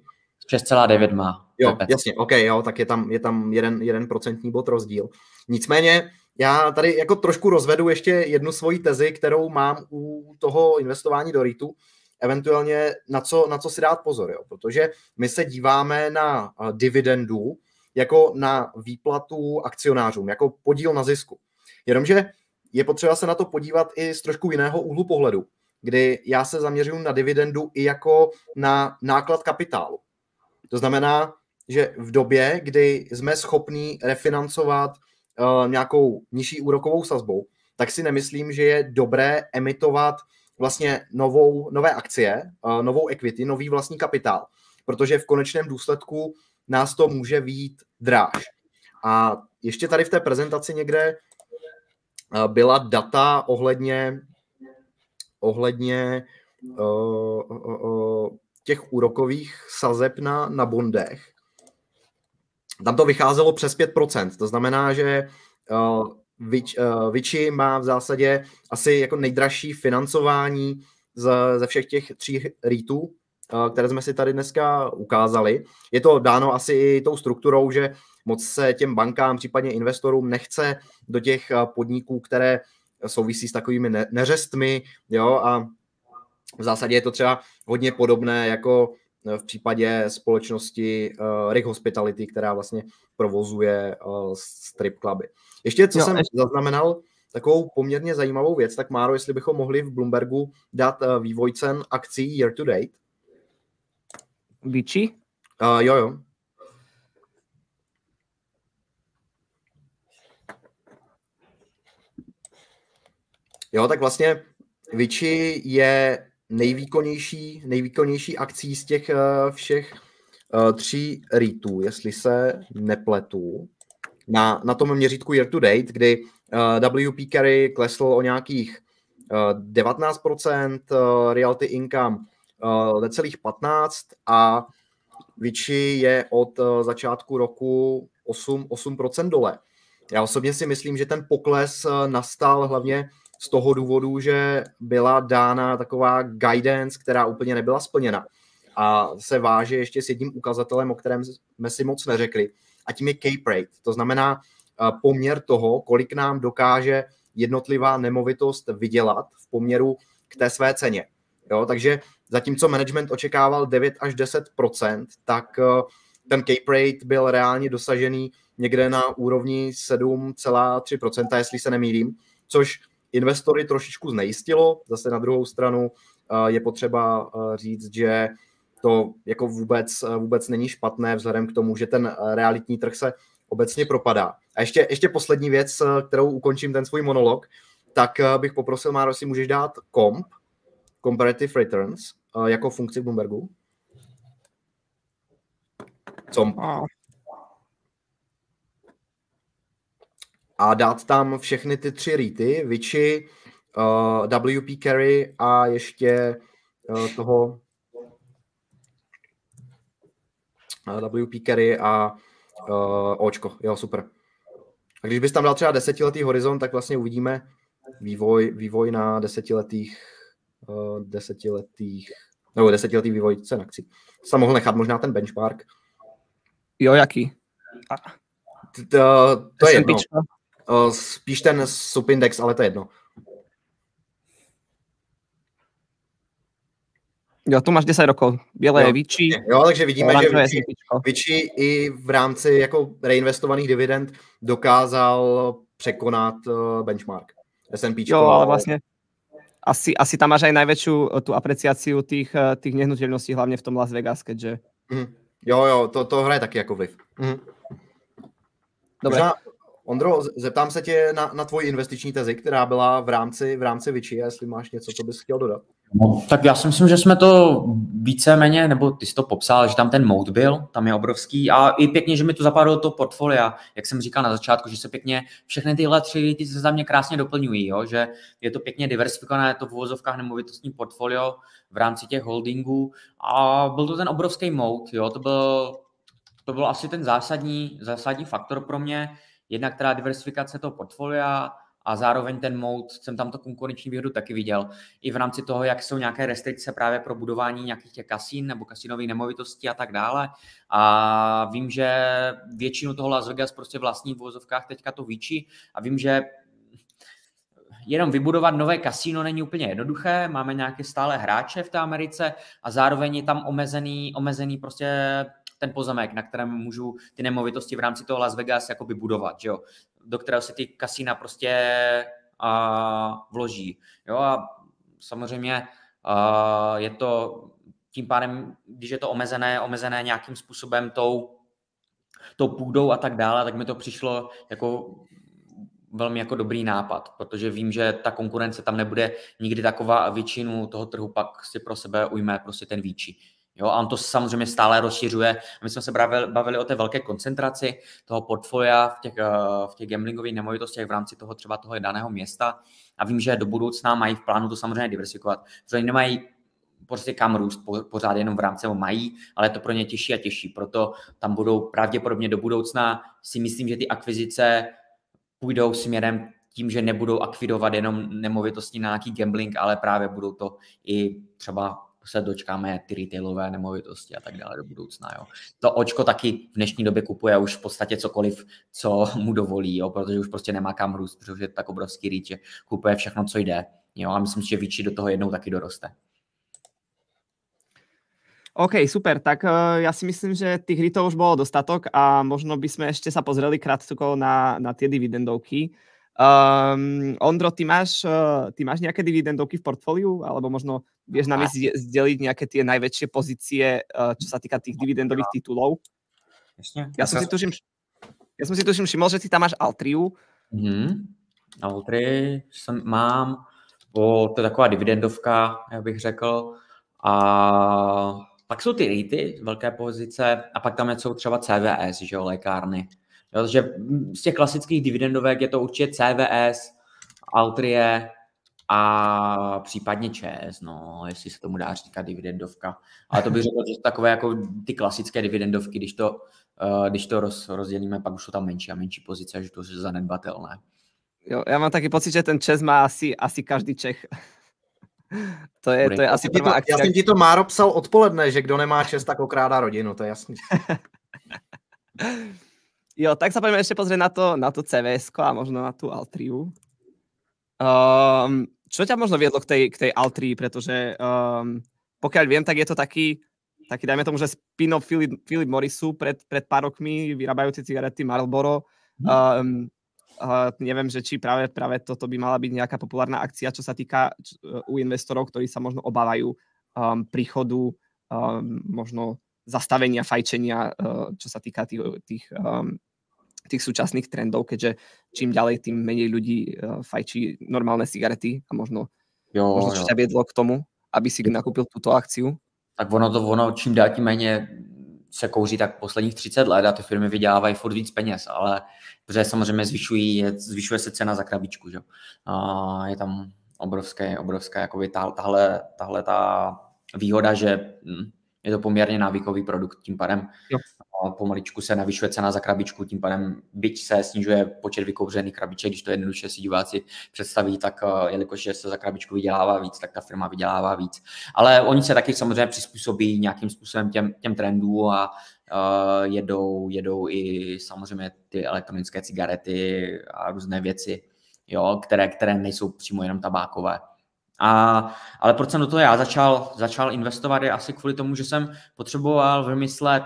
6,9 má. Jo, jasně, OK, jo, tak je tam, je tam jeden, jeden procentní bod rozdíl. Nicméně, já tady jako trošku rozvedu ještě jednu svoji tezi, kterou mám u toho investování do REITu, eventuálně na co, na co si dát pozor, jo? protože my se díváme na dividendu jako na výplatu akcionářům, jako podíl na zisku. Jenomže je potřeba se na to podívat i z trošku jiného úhlu pohledu, kdy já se zaměřuji na dividendu i jako na náklad kapitálu. To znamená, že v době, kdy jsme schopní refinancovat uh, nějakou nižší úrokovou sazbou, tak si nemyslím, že je dobré emitovat vlastně novou, nové akcie, novou equity, nový vlastní kapitál, protože v konečném důsledku nás to může výjít dráž. A ještě tady v té prezentaci někde byla data ohledně, ohledně těch úrokových sazeb na, na bondech. Tam to vycházelo přes 5%, to znamená, že uh, Vici má v zásadě asi jako nejdražší financování ze, ze všech těch tří REITů, které jsme si tady dneska ukázali. Je to dáno asi i tou strukturou, že moc se těm bankám, případně investorům nechce do těch podniků, které souvisí s takovými neřestmi, jo, a v zásadě je to třeba hodně podobné jako v případě společnosti uh, Rick Hospitality, která vlastně provozuje uh, strip cluby. Ještě, co jo, jsem ještě... zaznamenal, takovou poměrně zajímavou věc, tak Máro, jestli bychom mohli v Bloombergu dát uh, vývoj cen akcí year to date. Vici? Uh, jo, jo. Jo, tak vlastně Vici je nejvýkonnější, nejvýkonnější akcí z těch uh, všech uh, tří REITů, jestli se nepletu, na, na tom měřítku year to date, kdy uh, WP Carry klesl o nějakých uh, 19%, uh, Realty Income necelých 15% a Vici je od začátku roku 8, 8% dole. Já osobně si myslím, že ten pokles nastal hlavně z toho důvodu, že byla dána taková guidance, která úplně nebyla splněna. A se váže ještě s jedním ukazatelem, o kterém jsme si moc neřekli, a tím je cape rate. To znamená poměr toho, kolik nám dokáže jednotlivá nemovitost vydělat v poměru k té své ceně. Jo, takže zatímco management očekával 9 až 10% tak ten cape rate byl reálně dosažený někde na úrovni 7,3% jestli se nemýlím, což investory trošičku znejistilo. Zase na druhou stranu eh, je potřeba eh, říct, že to jako vůbec, eh, vůbec není špatné vzhledem k tomu, že ten realitní trh se obecně propadá. A ještě, ještě poslední věc, kterou ukončím ten svůj monolog, tak bych poprosil, Máro, si můžeš dát comp, comparative returns, jako funkci Bloombergu? Comp a dát tam všechny ty tři rýty, Vici, uh, WP Carry a ještě uh, toho uh, WP Carry a uh, Očko. Jo, super. A když bys tam dal třeba desetiletý horizont, tak vlastně uvidíme vývoj, vývoj na desetiletých, uh, desetiletých, nebo desetiletý vývoj cen akcí. Jsem mohl nechat možná ten benchmark. Jo, jaký? To, to je jedno. Uh, spíš ten subindex, ale to je jedno. Jo, tu máš 10 rokov. Bělé je Vici. Jo, takže vidíme, že Vici i v rámci jako reinvestovaných dividend dokázal překonat uh, benchmark. S&P. Jo, ale vlastně asi, asi tam máš aj najväčšiu eh, tu apreciáciu tých, tých nehnuteľností, hlavne v tom Las Vegas, keďže... Mm. Jo, jo, to, to hraje taky jako vliv. Mm. Dobre. Možná, Ondro, zeptám se tě na, na tvoji investiční tezi, která byla v rámci, v rámci Vici, jestli máš něco, co bys chtěl dodat. No, tak já si myslím, že jsme to víceméně, nebo ty jsi to popsal, že tam ten mode byl, tam je obrovský a i pěkně, že mi to zapadlo toho portfolia, jak jsem říkal na začátku, že se pěkně všechny tyhle tři ty se za mě krásně doplňují, jo? že je to pěkně diversifikované, je to v uvozovkách nemovitostní portfolio v rámci těch holdingů a byl to ten obrovský mode, jo? to byl to byl asi ten zásadní, zásadní faktor pro mě, jednak teda diversifikace toho portfolia a zároveň ten mode, jsem tam to konkurenční výhodu taky viděl. I v rámci toho, jak jsou nějaké restrikce právě pro budování nějakých těch kasín nebo kasinových nemovitostí a tak dále. A vím, že většinu toho Las Vegas prostě vlastní v vozovkách teďka to víčí a vím, že jenom vybudovat nové kasíno není úplně jednoduché, máme nějaké stále hráče v té Americe a zároveň je tam omezený, omezený prostě ten pozemek, na kterém můžu ty nemovitosti v rámci toho Las Vegas jakoby budovat, jo, do kterého se ty kasína prostě a, vloží. Jo, a samozřejmě a, je to tím pádem, když je to omezené, omezené nějakým způsobem tou, tou půdou a tak dále, tak mi to přišlo jako velmi jako dobrý nápad, protože vím, že ta konkurence tam nebude nikdy taková a většinu toho trhu pak si pro sebe ujme prostě ten výči. Jo, a on to samozřejmě stále rozšiřuje. My jsme se bavili, bavili o té velké koncentraci toho portfolia v těch, eh, v těch gamblingových nemovitostech v rámci toho třeba toho daného města. A vím, že do budoucna mají v plánu to samozřejmě diversifikovat, protože nemají prostě kam růst pořád jenom v rámci, mají, ale je to pro ně těžší a těžší. Proto tam budou pravděpodobně do budoucna si myslím, že ty akvizice půjdou směrem tím, že nebudou akvidovat jenom nemovitosti na nějaký gambling, ale právě budou to i třeba se dočkáme ty retailové nemovitosti a tak dále do budoucna. Jo. To očko taky v dnešní době kupuje už v podstatě cokoliv, co mu dovolí, jo, protože už prostě nemá kam růst, protože je tak obrovský rýč, kupuje všechno, co jde. Jo, a myslím, že větší do toho jednou taky doroste. OK, super. Tak uh, ja si myslím, že tých hitov už bolo dostatok a možno by sme ešte sa pozreli krátko na, na tie dividendovky. Um, Ondro, ty máš, uh, ty máš nejaké dividendovky v portfóliu? Alebo možno vieš nám zdeliť nejaké tie najväčšie pozície, uh, čo sa týka tých dividendových titulov? Jasne. Ja, som si tuším, ja som si tuším všimol, že ty tam máš Altriu. Mm-hmm. Altri jsem, mám, bo to je taková dividendovka, jak bych řekl. A pak jsou ty REITy, velké pozice, a pak tam jsou třeba CVS, že jo, lékárny. Jo, takže z těch klasických dividendovek je to určitě CVS, Altrie a případně ČES, no, jestli se tomu dá říkat dividendovka. Ale to bych řekl, že takové jako ty klasické dividendovky, když to, uh, když to roz, rozdělíme, pak už jsou tam menší a menší pozice, že to je zanedbatelné. Jo, já mám taky pocit, že ten ČES má asi, asi každý Čech. To je, to je asi prvá akce. Já jsem ti to Máro psal odpoledne, že kdo nemá čest, tak okrádá rodinu, to je jasný. jo, tak sa poďme ešte pozrieť na to, na to CVS a možno na tú Altriu. Um, čo ťa možno viedlo k tej, k tej Altrii, pretože um, pokiaľ viem, tak je to taký, taký dajme tomu, že spin-off Philip, Philip Morrisu pred, pred pár rokmi vyrábajúci cigarety Marlboro. Um, Uh, neviem, že či práve, práve toto by mala byť nejaká populárna akcia, čo sa týka uh, u investorov, ktorí sa možno obávajú um, príchodu um, možno zastavenia fajčenia, uh, čo sa týka tých, tých, um, tých súčasných trendov, keďže čím ďalej, tým menej ľudí uh, fajčí normálne cigarety a možno, jo, možno čo ťa viedlo k tomu, aby si nakúpil túto akciu? Tak ono to, ono čím dál tím méně se kouří tak posledních 30 let a ty firmy vydělávají furt víc peněz, ale protože samozřejmě zvyšují, zvyšuje se cena za krabičku, že? A je tam obrovské, obrovské, jakoby tahle, tahle ta výhoda, že hm, je to poměrně návykový produkt, tím pádem jo. Pomaličku se navyšuje cena za krabičku, tím pádem byť se snižuje počet vykouřených krabiček, když to jednoduše si diváci představí, tak eh, jelikož se za krabičku vydělává víc, tak ta firma vydělává víc. Ale oni se taky samozřejmě přizpůsobí nějakým způsobem těm, těm trendům a uh, jedou, jedou i samozřejmě ty elektronické cigarety a různé věci, jo, které, které nejsou přímo jenom tabákové. A, ale proč jsem do toho já začal, začal investovat je asi kvůli tomu, že jsem potřeboval vymyslet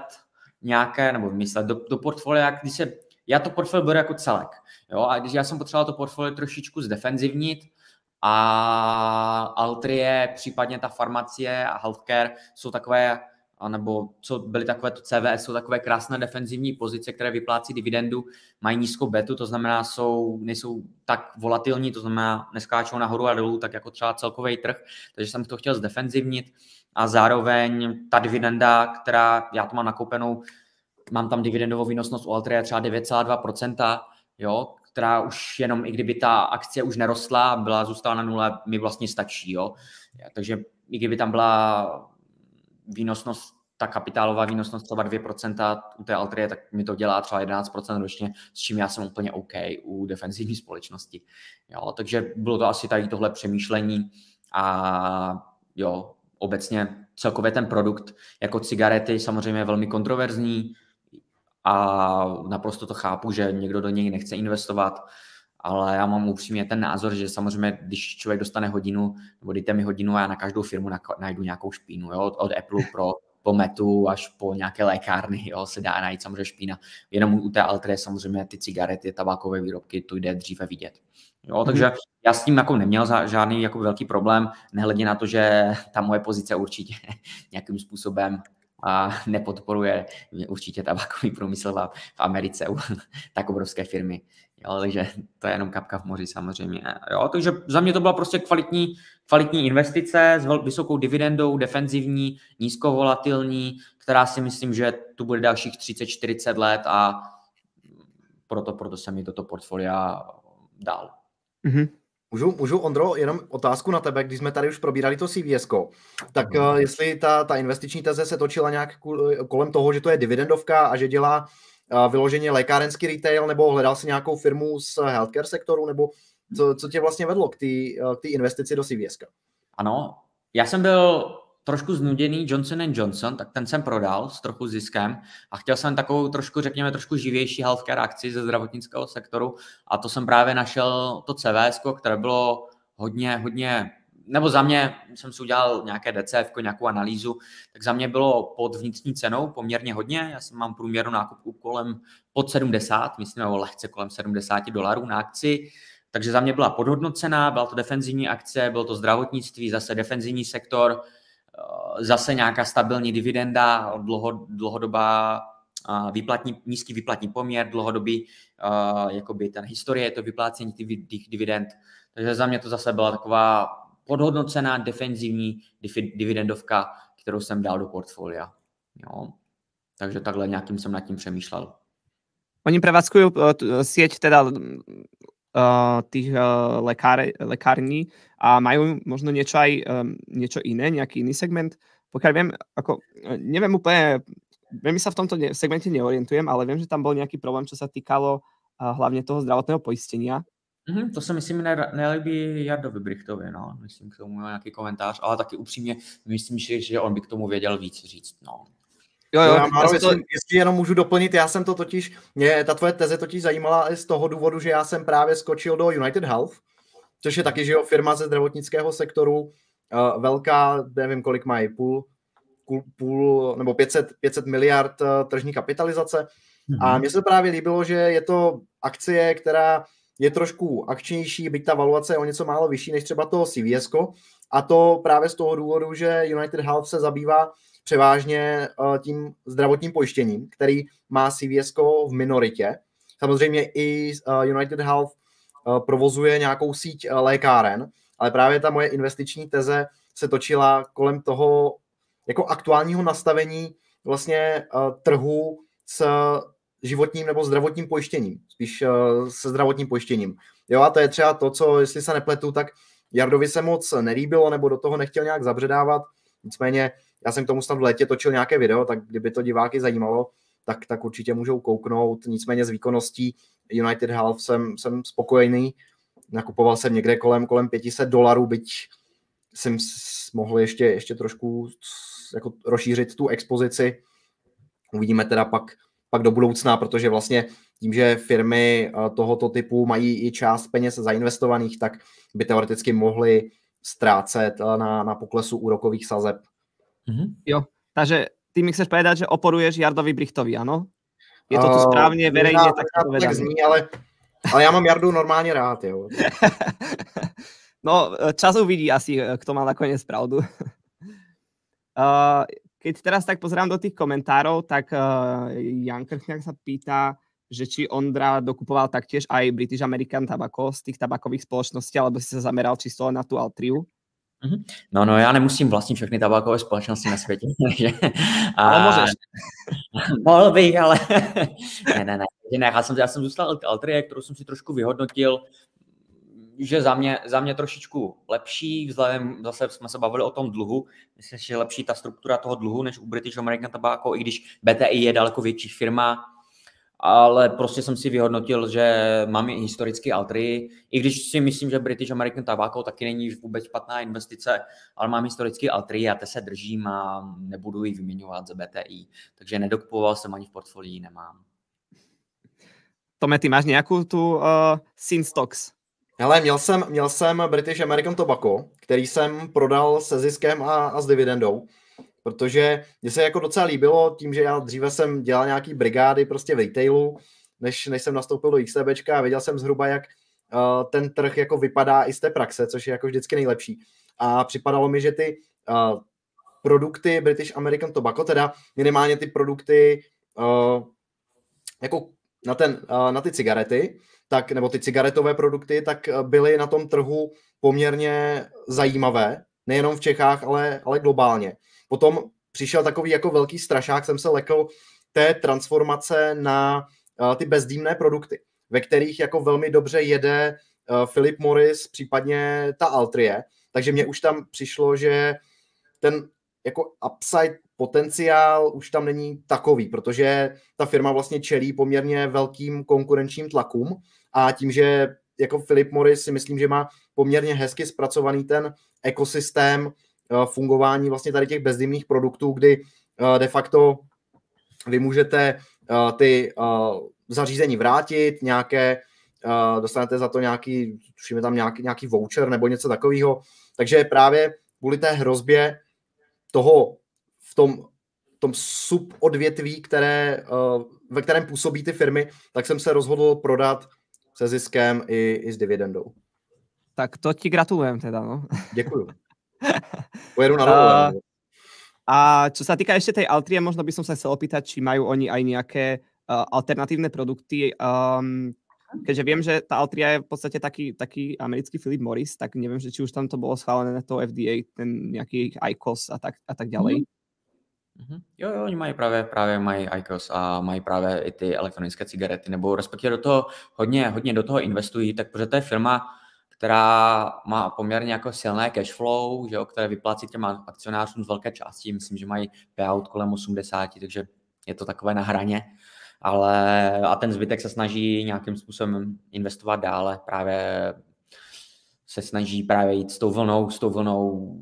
nějaké, nebo vymyslet do, do portfolia, když se, já to portfolio beru jako celek, jo, a když já jsem potřeboval to portfolio trošičku zdefenzivnit, a Altrie, případně ta farmacie a healthcare jsou takové nebo co byly takové to CVS, jsou takové krásné defenzivní pozice, které vyplácí dividendu, mají nízkou betu, to znamená, jsou, nejsou tak volatilní, to znamená, neskáčou nahoru a dolů, tak jako třeba celkový trh, takže jsem to chtěl zdefenzivnit a zároveň ta dividenda, která já to mám nakoupenou, mám tam dividendovou výnosnost u Altria třeba 9,2%, jo, která už jenom, i kdyby ta akcie už nerostla, byla zůstala na nule, mi vlastně stačí, jo. Takže i kdyby tam byla výnosnost, ta kapitálová výnosnost třeba 2% u té Altrie, tak mi to dělá třeba 11% ročně, s čím já jsem úplně OK u defenzivní společnosti. Jo, takže bylo to asi tady tohle přemýšlení a jo, obecně celkově ten produkt jako cigarety samozřejmě je velmi kontroverzní a naprosto to chápu, že někdo do něj nechce investovat, ale já mám upřímně ten názor, že samozřejmě, když člověk dostane hodinu, nebo dejte mi hodinu a já na každou firmu najdu nějakou špínu, jo? od Apple pro po metu až po nějaké lékárny, jo, se dá najít samozřejmě špína. Jenom u té Altry samozřejmě ty cigarety, tabákové výrobky, to jde dříve vidět. Jo, mhm. takže já s tím jako neměl žádný jako velký problém, nehledě na to, že ta moje pozice určitě nějakým způsobem a nepodporuje určitě tabákový průmysl v Americe u tak obrovské firmy, Jo, takže to je jenom kapka v moři samozřejmě. Jo, takže za mě to byla prostě kvalitní, kvalitní investice s vysokou dividendou, defenzivní, nízkovolatilní, která si myslím, že tu bude dalších 30-40 let a proto, proto jsem mi toto portfolia dal. Mm-hmm. Můžu, můžu, Ondro, jenom otázku na tebe, když jsme tady už probírali to CVS, tak uh, jestli ta, ta investiční teze se točila nějak kolem toho, že to je dividendovka a že dělá uh, vyloženě lékárenský retail, nebo hledal si nějakou firmu z healthcare sektoru, nebo co, co tě vlastně vedlo k té uh, investici do CVS? Ano, já jsem byl trošku znuděný Johnson Johnson, tak ten jsem prodal s trochu ziskem a chtěl jsem takovou trošku, řekněme, trošku živější healthcare akci ze zdravotnického sektoru a to jsem právě našel to CVS, které bylo hodně, hodně nebo za mě jsem si udělal nějaké DCF, nějakou analýzu, tak za mě bylo pod vnitřní cenou poměrně hodně. Já jsem mám průměrnou nákupku kolem pod 70, myslím, nebo lehce kolem 70 dolarů na akci. Takže za mě byla podhodnocená, byla to defenzivní akce, bylo to zdravotnictví, zase defenzivní sektor, zase nějaká stabilní dividenda, dlouho, dlouhodobá eh, výplatní, nízký výplatní poměr, dlouhodobý uh, jakoby ten historie, to vyplácení těch dividend. Takže za mě to zase byla taková podhodnocená defenzivní dividendovka, kterou jsem dal do portfolia. Jo. Takže takhle nějakým jsem nad tím přemýšlel. Oni prevádzkujú sieť teda tých uh, lekár, lekární a majú možno niečo aj um, niečo iné, nejaký iný segment. Pokiaľ viem, ako, neviem úplne, veľmi sa v tomto ne, segmente neorientujem, ale viem, že tam bol nejaký problém, čo sa týkalo uh, hlavne toho zdravotného poistenia. Mm-hmm, to se myslím ne, nelíbí Jardovi Brichtovi, no. Myslím k tomu nějaký komentář, ale taky upřímně myslím, že, že on by k tomu věděl víc říct, no. Jo, jo, já Máro, to... jestli, jestli jenom můžu doplnit, já jsem to totiž, mě ta tvoje teze totiž zajímala i z toho důvodu, že já jsem právě skočil do United Health, což je taky, že jo, firma ze zdravotnického sektoru, uh, velká, nevím, kolik mají, půl, půl, půl nebo 500, 500 miliard uh, tržní kapitalizace. Mm-hmm. A mhm. mně se právě líbilo, že je to akcie, která je trošku akčnější, byť ta valuace je o něco málo vyšší než třeba to CVS, a to právě z toho důvodu, že United Health se zabývá převážně uh, tím zdravotním pojištěním, který má CVS v minoritě. Samozřejmě i uh, United Health uh, provozuje nějakou síť lékáren, ale právě ta moje investiční teze se točila kolem toho jako aktuálního nastavení vlastně trhu s životním nebo zdravotním pojištěním, spíš se zdravotním pojištěním. Jo, a to je třeba to, co, jestli se nepletu, tak Jardovi se moc nelíbilo nebo do toho nechtěl nějak zabředávat, nicméně já jsem k tomu snad v létě točil nějaké video, tak kdyby to diváky zajímalo, tak, tak určitě můžou kouknout. Nicméně s výkonností United Health jsem, jsem spokojený. Nakupoval jsem někde kolem, kolem 500 dolarů, byť jsem mohl ještě, ještě trošku jako rozšířit tu expozici. Uvidíme teda pak, pak do budoucna, protože vlastně tím, že firmy eh, tohoto typu mají i část peněz zainvestovaných, tak by teoreticky mohly ztrácet eh, na, na poklesu úrokových sazeb Mm-hmm. Jo, takže ty mi chceš povedať, že oporuješ Jardovi Brichtovi, ano? Je to tu správně, uh, verejně, tak to tak zní, ale, ale já mám Jardu normálně rád, jo. no, čas uvidí asi, kto má nakoniec pravdu. uh, keď teraz tak pozerám do tých komentárov, tak uh, Jan Krchňák sa pýta, že či Ondra dokupoval taktiež aj British American Tobacco z tých tabakových spoločností, alebo si sa zameral čisto na tú Altriu. Mhm. No, no, já nemusím vlastnit všechny tabákové společnosti na světě. a, ale můžeš. Mohl bych, ale ne, ne, ne. ne já, jsem, já jsem zůstal Altrie, kterou jsem si trošku vyhodnotil, že za mě, za mě trošičku lepší, vzhledem, zase jsme se bavili o tom dluhu, myslím, že je lepší ta struktura toho dluhu než u British American Tobacco, i když BTI je daleko větší firma, ale prostě jsem si vyhodnotil, že mám i historický altry, i když si myslím, že British American Tobacco taky není vůbec špatná investice, ale mám historický altry a te se držím a nebudu ji vyměňovat za BTI. Takže nedokupoval jsem ani v portfolii, nemám. Tome, ty máš nějakou tu uh, Sinstocks? Hele, měl jsem, měl jsem British American Tobacco, který jsem prodal se ziskem a, a s dividendou protože mě se jako docela líbilo tím, že já dříve jsem dělal nějaký brigády prostě v retailu, než, než jsem nastoupil do XTB a věděl jsem zhruba, jak uh, ten trh jako vypadá i z té praxe, což je jako vždycky nejlepší. A připadalo mi, že ty uh, produkty British American Tobacco, teda minimálně ty produkty uh, jako na, ten, uh, na ty cigarety, tak, nebo ty cigaretové produkty, tak byly na tom trhu poměrně zajímavé, nejenom v Čechách, ale, ale globálně. Potom přišel takový jako velký strašák, jsem se lekl té transformace na uh, ty bezdýmné produkty, ve kterých jako velmi dobře jede uh, Philip Morris, případně ta Altrie, takže mně už tam přišlo, že ten jako upside potenciál už tam není takový, protože ta firma vlastně čelí poměrně velkým konkurenčním tlakům a tím, že jako Philip Morris si myslím, že má poměrně hezky zpracovaný ten ekosystém fungování vlastně tady těch bezdymných produktů, kdy uh, de facto vy můžete uh, ty zařízení vrátit, nějaké, dostanete za to nějaký, tušíme tam nějaký, nějaký voucher nebo něco takového, takže právě kvůli té hrozbě toho v tom, tom subodvětví, které, ve kterém působí ty firmy, tak jsem se rozhodl prodat se ziskem i, i s dividendou. Tak to ti gratulujem teda, no. Děkuju. Pojedu na dovolenou. Uh, a čo sa týka ešte tej Altrie, možno by som sa chcel opýtať, či majú oni aj nejaké uh, alternatívne produkty. Um, keďže viem, že tá Altria je v podstate taký, taký americký Philip Morris, tak neviem, že či už tam to bolo schválené na to FDA, ten nejaký ICOS a tak, a tak ďalej. Mm. Mm-hmm. Jo, jo, oni mají právě, právě mají ICOS a mají právě i ty elektronické cigarety, nebo respektive do toho hodně, hodně do toho investují, tak protože to je firma, která má poměrně jako silné cash flow, že jo, které vyplácí těm akcionářům z velké části, myslím, že mají payout kolem 80, takže je to takové na hraně, ale a ten zbytek se snaží nějakým způsobem investovat dále, právě se snaží právě jít s tou vlnou, s tou vlnou,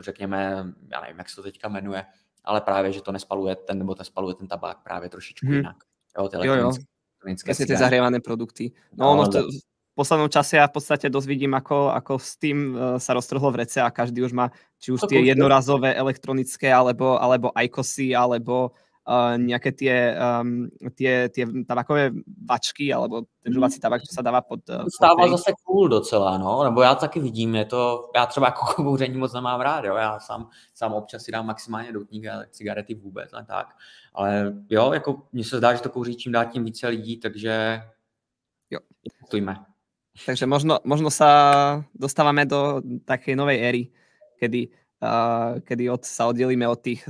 řekněme, já nevím, jak se to teďka jmenuje, ale právě, že to nespaluje ten, nebo to spaluje ten tabák právě trošičku hmm. jinak. Jo, ty jo, jo. Tie zahrievané produkty. No, no ono to, poslednom čase ja v podstate dosť vidím, ako, ako Steam uh, sa roztrhlo v rece a každý už má či už tie jednorazové elektronické, alebo, alebo ICOSy, alebo uh, nejaké tie, um, tie, tie tabakové vačky, alebo ten žuvací tabak, co se dává pod... Uh, Stává pod zase cool docela, no, nebo já taky vidím, je to, já třeba jako kouření moc nemám rád, jo, já sám, sám občas si dám maximálně doutník a cigarety vůbec, a tak, ale jo, jako mně se zdá, že to kouří čím dál tím více lidí, takže jo, tujme. Takže možno, možno sa dostávame do takej novej éry, kedy uh, kedy od, sa oddelíme od tých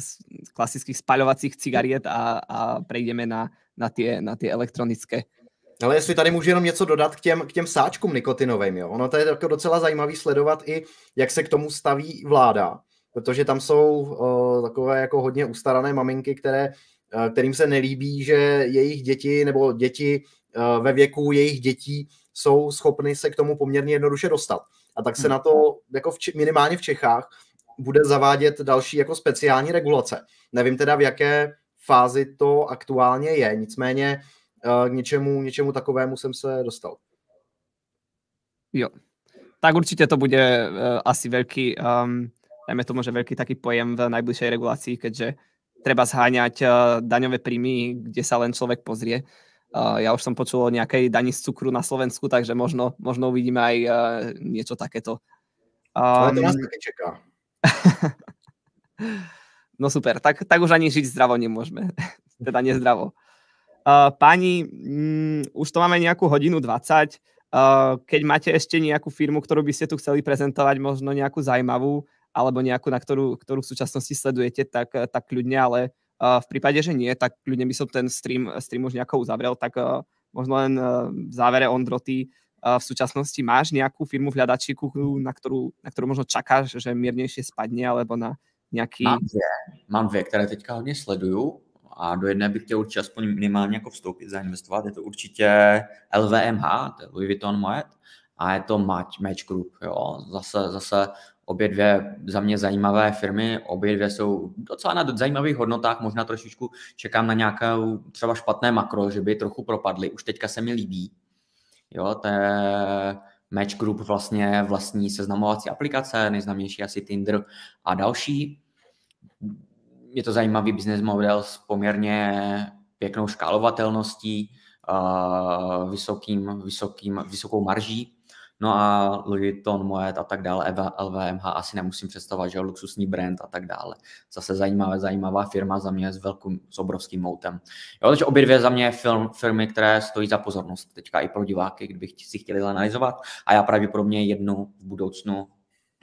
klasických spaľovacích cigariet a, a prejdeme na, na, tie, na tie elektronické. Ale jestli tady můžu jenom něco dodat k těm, k těm sáčkům nikotinovým, jo? ono to je jako docela zajímavý sledovat i, jak se k tomu staví vláda, protože tam jsou uh, takové jako hodně ustarané maminky, které, uh, kterým se nelíbí, že jejich děti nebo děti uh, ve věku jejich dětí jsou schopny se k tomu poměrně jednoduše dostat. A tak se hmm. na to jako v, minimálně v Čechách bude zavádět další jako speciální regulace. Nevím teda, v jaké fázi to aktuálně je, nicméně uh, k něčemu, něčemu takovému jsem se dostal. Jo. Tak určitě to bude uh, asi velký, um, dajme tomu, že velký taký pojem v najbližšej regulácii, keďže treba zháňať uh, daňové príjmy, kde sa len človek pozrie. Uh, ja už som počul o nejakej daní z cukru na Slovensku, takže možno, možno uvidíme aj uh, niečo takéto. Um, Ale to nás čeká. no super, tak, tak už ani žiť zdravo nemôžeme. teda nezdravo. Uh, páni, mm, už to máme nejakú hodinu 20. Uh, keď máte ešte nejakú firmu, ktorú by ste tu chceli prezentovať, možno nejakú zaujímavú, alebo nejakú, na ktorú, ktorú v súčasnosti sledujete, tak, tak kľudne, ale v prípade, že nie, tak kľudne by som ten stream, stream už nejako uzavrel, tak uh, možno len uh, v závere Ondro, ty v súčasnosti máš nejakú firmu v hľadačíku, na ktorú, na ktorú možno čakáš, že miernejšie spadne, alebo na nějaký... Mám dvě, mám dvě, které teďka hodně sleduju a do jedné bych chtěl určitě aspoň minimálně jako vstoupit, zainvestovat. Je to určitě LVMH, to je Louis Vuitton Moet, a je to Match, Match Group. Jo. Zase, zase obě dvě za mě zajímavé firmy, obě dvě jsou docela na zajímavých hodnotách, možná trošičku čekám na nějaké třeba špatné makro, že by trochu propadly, už teďka se mi líbí, Jo, to je Match Group vlastně vlastní seznamovací aplikace, nejznámější asi Tinder a další. Je to zajímavý business model s poměrně pěknou škálovatelností, vysokým, vysokým, vysokou marží, No a Louis Vuitton, Moet a tak dále, LVMH asi nemusím představovat, že luxusní brand a tak dále. Zase zajímavá, zajímavá firma za mě s velkým, s obrovským moutem. Jo, takže obě dvě za mě film, firmy, které stojí za pozornost teďka i pro diváky, kdybych si chtěli analyzovat. A já pravděpodobně jednu v budoucnu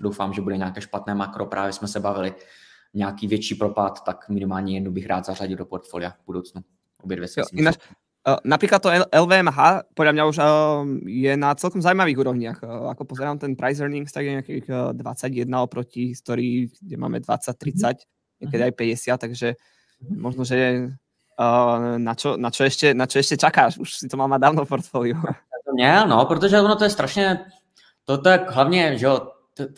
doufám, že bude nějaké špatné makro, právě jsme se bavili, nějaký větší propad, tak minimálně jednu bych rád zařadil do portfolia v budoucnu. Obě dvě si jo, uh, napríklad to LVMH podľa mňa už uh, je na celkom zaujímavých úrovniach. Uh, ako pozerám ten price earnings, tak je nejakých uh, 21 oproti histórii, kde máme 20, 30, niekedy aj 50, takže možno, že uh, na, čo, na, čo ešte, na čo ešte čakáš? Už si to mať dávno v portfóliu. Měl, no, protože ono to je strašně, to, je hlavně, že jo,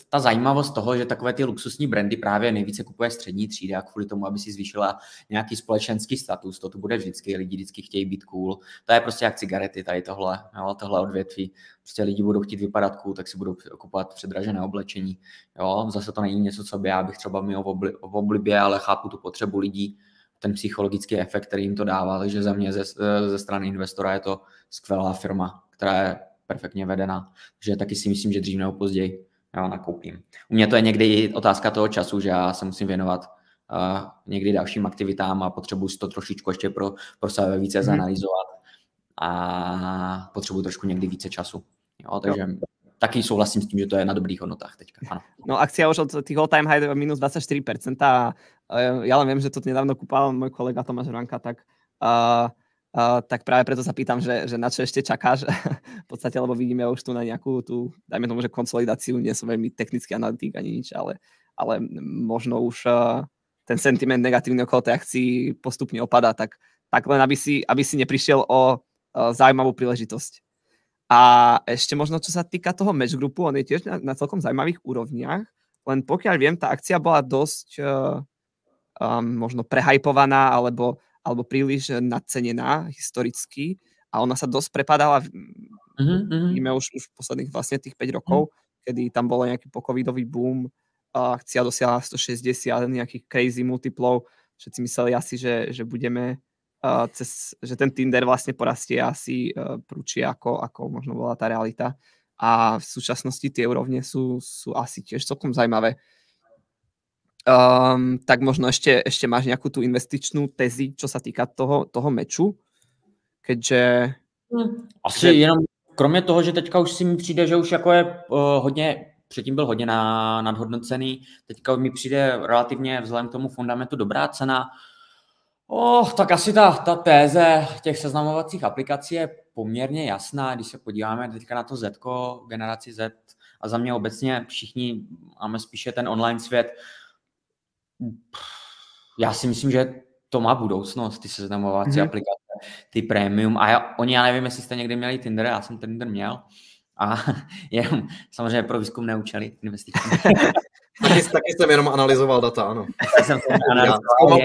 ta zajímavost toho, že takové ty luxusní brandy právě nejvíce kupuje střední třída kvůli tomu, aby si zvýšila nějaký společenský status, to tu bude vždycky, lidi vždycky chtějí být cool. To je prostě jak cigarety, tady tohle, jo, tohle odvětví. Prostě lidi budou chtít vypadat cool, tak si budou kupovat předražené oblečení. Jo, zase to není něco, co by já bych třeba měl v, obli, v oblibě, ale chápu tu potřebu lidí, ten psychologický efekt, který jim to dává, takže za mě ze, ze strany investora je to skvělá firma, která je perfektně vedena, že taky si myslím, že dřív nebo později jo, nakoupím. U mě to je někdy i otázka toho času, že já se musím věnovat uh, někdy dalším aktivitám a potřebuji si to trošičku ještě pro, pro sebe více mm. zanalizovat a potřebuji trošku někdy více času. Jo, takže jo. taky souhlasím s tím, že to je na dobrých hodnotách teďka. Ano. No akcia už od tých all-time high minus 24% a ja len viem, že to nedávno kúpal môj kolega Tomáš Ranka, tak uh, Uh, tak práve preto sa pýtam, že, že na čo ešte čakáš v podstate, lebo vidíme už tu na nejakú tú, dajme tomu, že konsolidáciu, nie som veľmi technický analytik ani nič, ale, ale možno už uh, ten sentiment negatívny okolo tej akcii postupne opadá, tak, tak len aby si, aby si neprišiel o uh, zaujímavú príležitosť. A ešte možno, čo sa týka toho match groupu, on je tiež na, na celkom zaujímavých úrovniach, len pokiaľ viem, tá akcia bola dosť uh, um, možno prehajpovaná, alebo alebo príliš nadcenená historicky a ona sa dosť prepadala, mm-hmm. vidíme už, už posledných vlastne tých 5 rokov, mm-hmm. kedy tam bol nejaký pokovidový boom, akcia dosiahla 160, nejakých crazy multiplov, všetci mysleli asi, že, že budeme uh, cez, že ten Tinder vlastne porastie asi uh, prúčie ako, ako možno bola tá realita a v súčasnosti tie úrovne sú, sú asi tiež celkom zaujímavé. Um, tak možno ešte, ešte máš nejakú tú investičnú tezi, čo sa týka toho, toho meču, keďže... Hm, asi že... jenom kromě toho, že teďka už si mi přijde, že už jako je uh, hodně, předtím byl hodně na, nadhodnocený, teďka mi přijde relativně vzhledem k tomu fundamentu dobrá cena. Oh, tak asi ta, ta téze těch seznamovacích aplikací je poměrně jasná, když se podíváme teďka na to Z, generaci Z, a za mě obecně všichni máme spíše ten online svět, já si myslím, že to má budoucnost, ty seznamovací mm-hmm. aplikace, ty premium. A já, oni, já nevím, jestli jste někdy měli Tinder, já jsem Tinder měl. A jenom samozřejmě pro výzkum neučili investiční. taky, taky jsem jenom analyzoval data, ano. jsem analyzoval,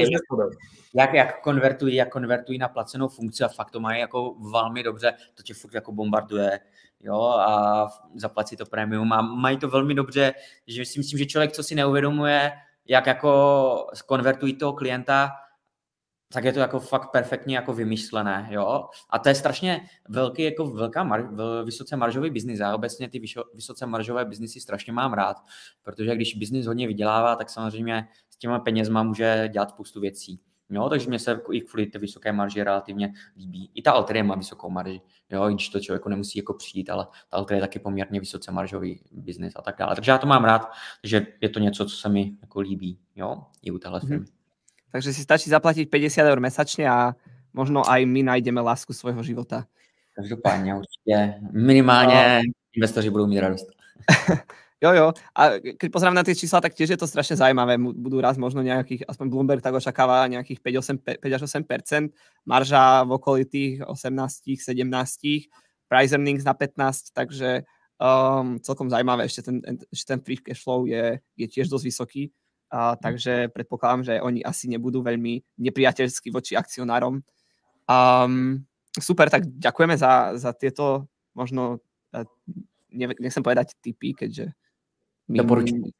jak, jak, konvertují, jak konvertují na placenou funkci a fakt to mají jako velmi dobře, to tě furt jako bombarduje, jo, a zaplatí to premium a mají to velmi dobře, že si myslím, že člověk, co si neuvědomuje, jak jako konvertují toho klienta, tak je to jako fakt perfektně jako vymyšlené, jo. A to je strašně velký, jako velká, mar, vysoce maržový biznis. Já obecně ty vysoce maržové biznisy strašně mám rád, protože když biznis hodně vydělává, tak samozřejmě s těma penězma může dělat spoustu věcí. Jo, takže mě se i kvůli té vysoké marži relativně líbí. I ta Alteria má vysokou marži, jo, i když to člověku nemusí jako přijít, ale ta Alteria je taky poměrně vysoce maržový biznis a tak dále. Takže já to mám rád, že je to něco, co se mi jako líbí, jo, i u téhle mm-hmm. firmy. Takže si stačí zaplatit 50 eur mesačně a možno aj my najdeme lásku svojho života. Každopádně určitě minimálně no. investoři budou mít radost. Jo, jo. A keď pozrám na tie čísla, tak tiež je to strašne zaujímavé. Budú raz možno nejakých, aspoň Bloomberg tak očakáva nejakých 5, 8, 5 až 8 marža v okolitých 18, 17, price earnings na 15, takže um, celkom zaujímavé. Ešte ten, ešte ten free cash flow je, je tiež dosť vysoký, uh, takže predpokladám, že oni asi nebudú veľmi nepriateľskí voči akcionárom. Um, super, tak ďakujeme za, za tieto možno, uh, nechcem povedať typy, keďže Doporučení,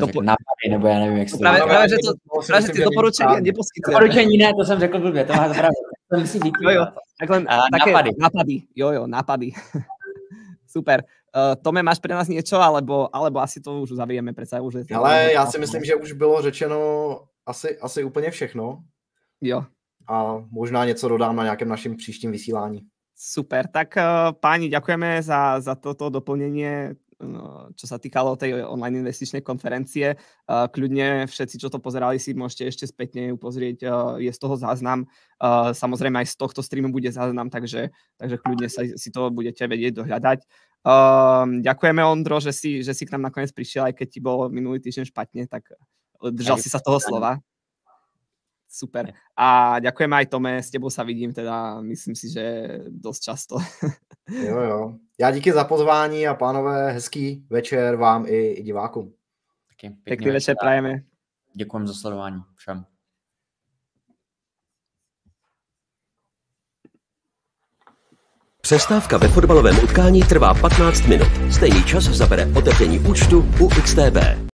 nebo nápady, nebo já nevím, jak se to právě, právě, že, to, právě, že ty doporučení neposkytujeme. Doporučení ne, to jsem řekl blbě, to má pravdu. To musí být. Jo, jo, tak len, také nápady. nápady. Jo, jo, nápady. Super. Uh, Tome, máš pre nás niečo, alebo, alebo asi to už uzavrieme, predsa už je Ale já si myslím, že už bylo řečeno asi, asi úplně všechno. Jo. A možná něco dodám na nějakém našem příštím vysílání. Super, tak uh, páni, ďakujeme za, za toto doplnenie No, čo sa týkalo tej online investičnej konferencie. Kľudne všetci, čo to pozerali, si môžete ešte spätne ju pozrieť. Je z toho záznam. Samozrejme aj z tohto streamu bude záznam, takže, takže kľudne sa, si to budete vedieť dohľadať. ďakujeme, Ondro, že si, že si k nám nakoniec prišiel, aj keď ti bolo minulý týždeň špatne, tak držal si sa toho slova. Super. A ďakujem aj Tome, s tebou sa vidím teda, myslím si, že dosť často. jo, jo. Já díky za pozvání a pánové, hezký večer vám i, i divákům. Taky pěkný, pěkný večer, večer prajeme. Děkujeme za sledování všem. Přestávka ve fotbalovém utkání trvá 15 minut. Stejný čas zabere otevření účtu u XTB.